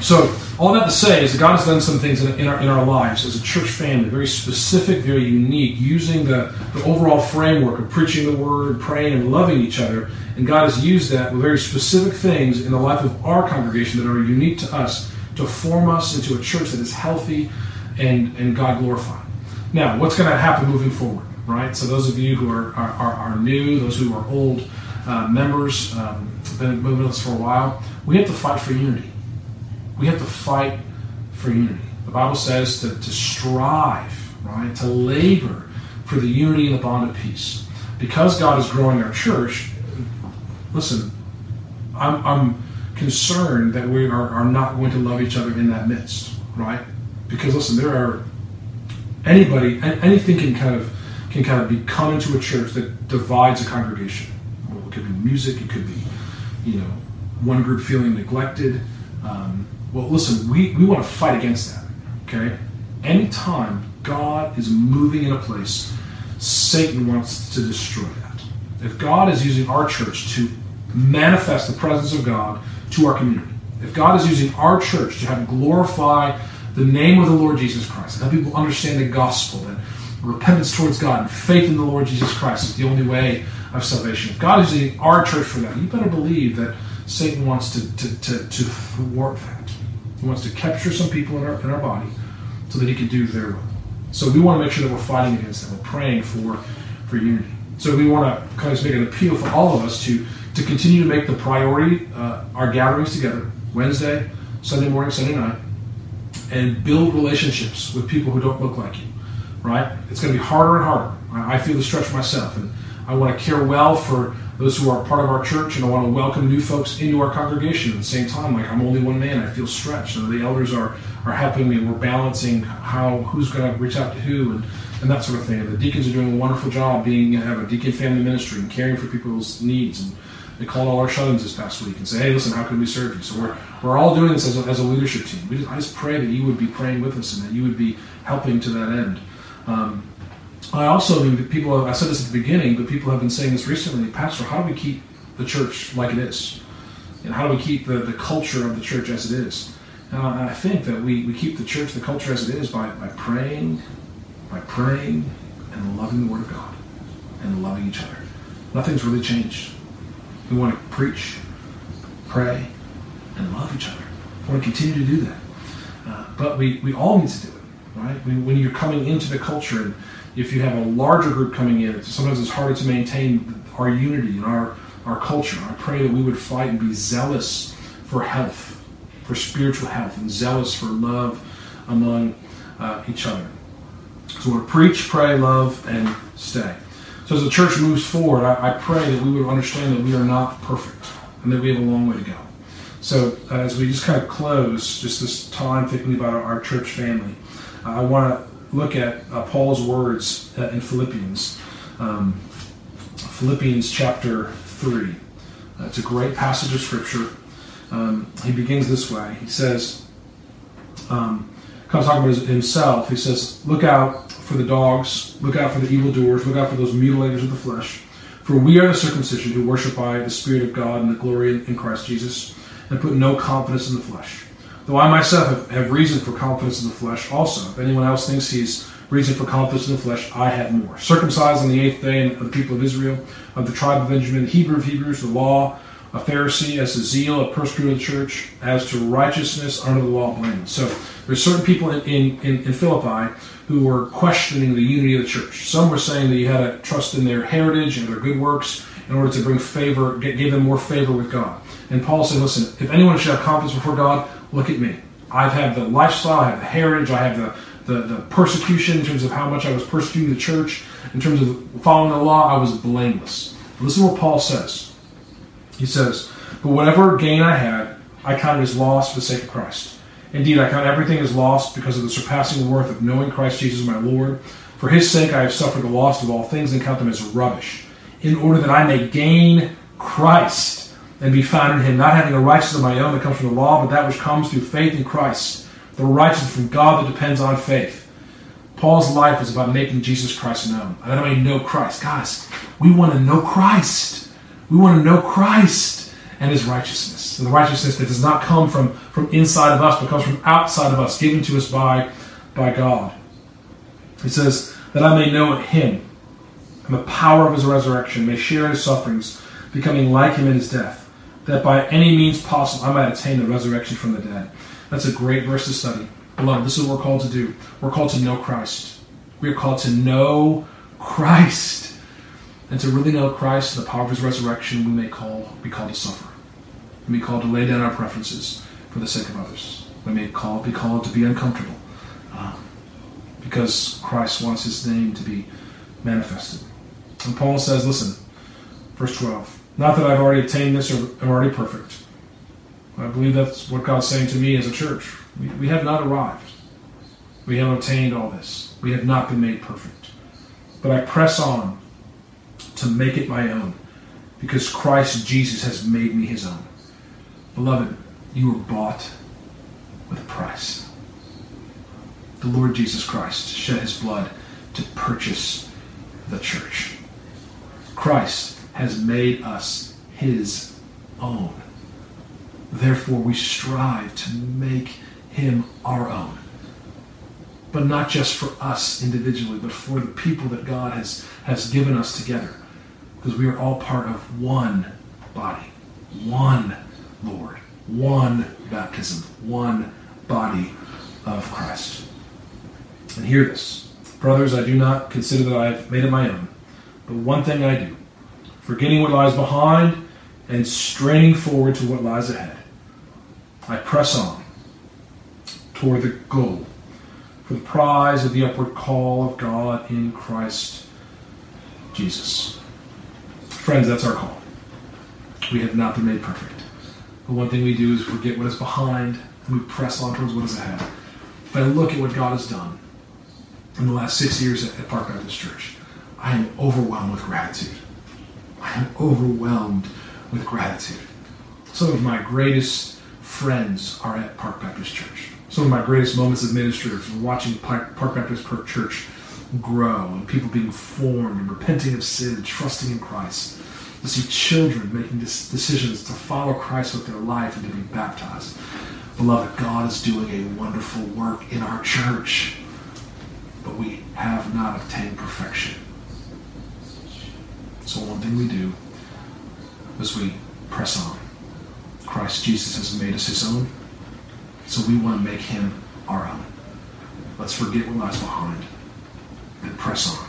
so, all that to say is that God has done some things in, in, our, in our lives as a church family, very specific, very unique, using the, the overall framework of preaching the word, praying, and loving each other. And God has used that with very specific things in the life of our congregation that are unique to us to form us into a church that is healthy and, and God glorifying. Now, what's going to happen moving forward? right? So those of you who are, are, are, new, those who are old uh, members, um, been with us for a while, we have to fight for unity. We have to fight for unity. The Bible says to, to strive, right? To labor for the unity and the bond of peace. Because God is growing our church, listen, I'm, I'm concerned that we are, are not going to love each other in that midst, right? Because listen, there are anybody, anything can kind of can kind of be come into a church that divides a congregation. Well, it could be music, it could be, you know, one group feeling neglected. Um, well, listen, we, we want to fight against that. Okay? Anytime God is moving in a place, Satan wants to destroy that. If God is using our church to manifest the presence of God to our community, if God is using our church to have glorify the name of the Lord Jesus Christ, and help people understand the gospel, that repentance towards God and faith in the Lord Jesus Christ is the only way of salvation. If God is using our church for that, you better believe that Satan wants to, to, to, to thwart that. He wants to capture some people in our, in our body so that he can do their will. So we want to make sure that we're fighting against them. We're praying for, for unity. So we want to kind of make an appeal for all of us to, to continue to make the priority uh, our gatherings together, Wednesday, Sunday morning, Sunday night, and build relationships with people who don't look like you, right? It's going to be harder and harder. I feel the stretch myself, and I want to care well for those who are part of our church, and I want to welcome new folks into our congregation. At the same time, like I'm only one man, I feel stretched. And the elders are are helping me. And we're balancing how who's going to reach out to who and, and that sort of thing. And the deacons are doing a wonderful job being uh, have a deacon family ministry and caring for people's needs. And they called all our shut-ins this past week and say, "Hey, listen, how can we serve you?" So we're we're all doing this as a, as a leadership team. Just, I just pray that you would be praying with us and that you would be helping to that end. Um, I also, I mean, people, I said this at the beginning, but people have been saying this recently, Pastor, how do we keep the church like it is? And how do we keep the, the culture of the church as it is? And I think that we, we keep the church, the culture as it is by, by praying, by praying and loving the Word of God and loving each other. Nothing's really changed. We want to preach, pray, and love each other. We want to continue to do that. Uh, but we, we all need to do it, right? When, when you're coming into the culture and if you have a larger group coming in, sometimes it's harder to maintain our unity and our, our culture. I pray that we would fight and be zealous for health, for spiritual health, and zealous for love among uh, each other. So we're preach, pray, love, and stay. So as the church moves forward, I, I, pray that we would understand that we are not perfect and that we have a long way to go. So uh, as we just kind of close, just this time thinking about our, our church family, I want to look at uh, Paul's words uh, in Philippians. Um, Philippians chapter 3. Uh, it's a great passage of Scripture. Um, he begins this way. He says, um, kind of talking about himself, he says, Look out for the dogs, look out for the evildoers, look out for those mutilators of the flesh. For we are the circumcision who worship by the Spirit of God and the glory in Christ Jesus, and put no confidence in the flesh Though I myself have, reason for confidence in the flesh also. If anyone else thinks he's reason for confidence in the flesh, I have more. Circumcised on the eighth day of the people of Israel, of the tribe of Benjamin, Hebrew of Hebrews, the law, a Pharisee, as to zeal, a persecutor of the church, as to righteousness under the law blameless. So there's certain people in, in, in, in Philippi who were questioning the unity of the church. Some were saying that you had to trust in their heritage and their good works in order to bring favor, give them more favor with God. And Paul said, listen, if anyone should have confidence before God, look at me. I've had the lifestyle, I have the heritage, I have the, the, the persecution in terms of how much I was persecuting the church, in terms of following the law, I was blameless. Listen to what Paul says. He says, But whatever gain I had, I counted as loss for the sake of Christ. Indeed, I count everything as lost because of the surpassing worth of knowing Christ Jesus my Lord. For his sake I have suffered the loss of all things and count them as rubbish, in order that I may gain Christ and be found in him, not having a righteousness of my own that comes from the law, but that which comes through faith in Christ, the righteousness from God that depends on faith. Paul's life is about making Jesus Christ known. I don't mean know Christ. Guys, we want to know Christ. We want to know Christ and his righteousness. And the righteousness that does not come from, from inside of us, but comes from outside of us, given to us by, by God. He says, that I may know him and the power of his resurrection, may share his sufferings, becoming like him in his death that by any means possible I might attain the resurrection from the dead. That's a great verse to study. Beloved, this is what we're called to do. We're called to know Christ. We are called to know Christ. And to really know Christ and the power of his resurrection, we may call be called to suffer. We may be called to lay down our preferences for the sake of others. We may call, be called to be uncomfortable um, because Christ wants his name to be manifested. And Paul says, listen, verse 12, not that I've already attained this or am already perfect. I believe that's what God's saying to me as a church. We, we have not arrived. We have obtained all this. We have not been made perfect. But I press on to make it my own because Christ Jesus has made me his own. Beloved, you were bought with a price. The Lord Jesus Christ shed his blood to purchase the church. Christ has made us his own. Therefore, we strive to make him our own. But not just for us individually, but for the people that God has, has given us together. Because we are all part of one body, one Lord, one baptism, one body of Christ. And hear this. Brothers, I do not consider that I have made it my own. But one thing I do, forgetting what lies behind and straining forward to what lies ahead, I press on toward the goal for the prize of the upward call of God in Christ Jesus. Friends, that's our call. We have not been made perfect. But one thing we do is forget what is behind and we press on towards what is ahead. If I look at what God has done in the last six years at Park Baptist Church, I am overwhelmed with gratitude. I am overwhelmed with gratitude. Some of my greatest friends are at Park Baptist Church. Some of my greatest moments of ministry are from watching Park Baptist Church grow and people being formed and repenting of sin and trusting in Christ. To see children making decisions to follow Christ with their life and to be baptized. Beloved, God is doing a wonderful work in our church, but we have not obtained perfection. So, one thing we do is we press on. Christ Jesus has made us his own, so we want to make him our own. Let's forget what lies behind and press on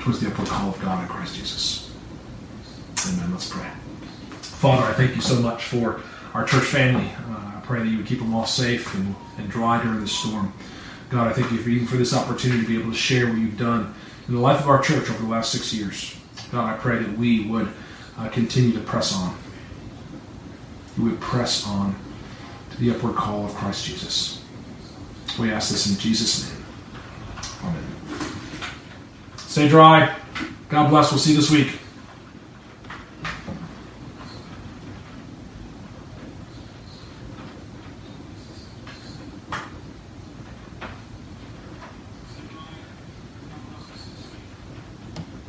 towards the upward call of God in Christ Jesus. Amen. Let's pray. Father, I thank you so much for our church family. Uh, I pray that you would keep them all safe and, and dry during the storm. God, I thank you for even for this opportunity to be able to share what you've done in the life of our church over the last six years. God, I pray that we would uh, continue to press on. We would press on to the upward call of Christ Jesus. We ask this in Jesus' name. Amen. Stay dry. God bless. We'll see you this week.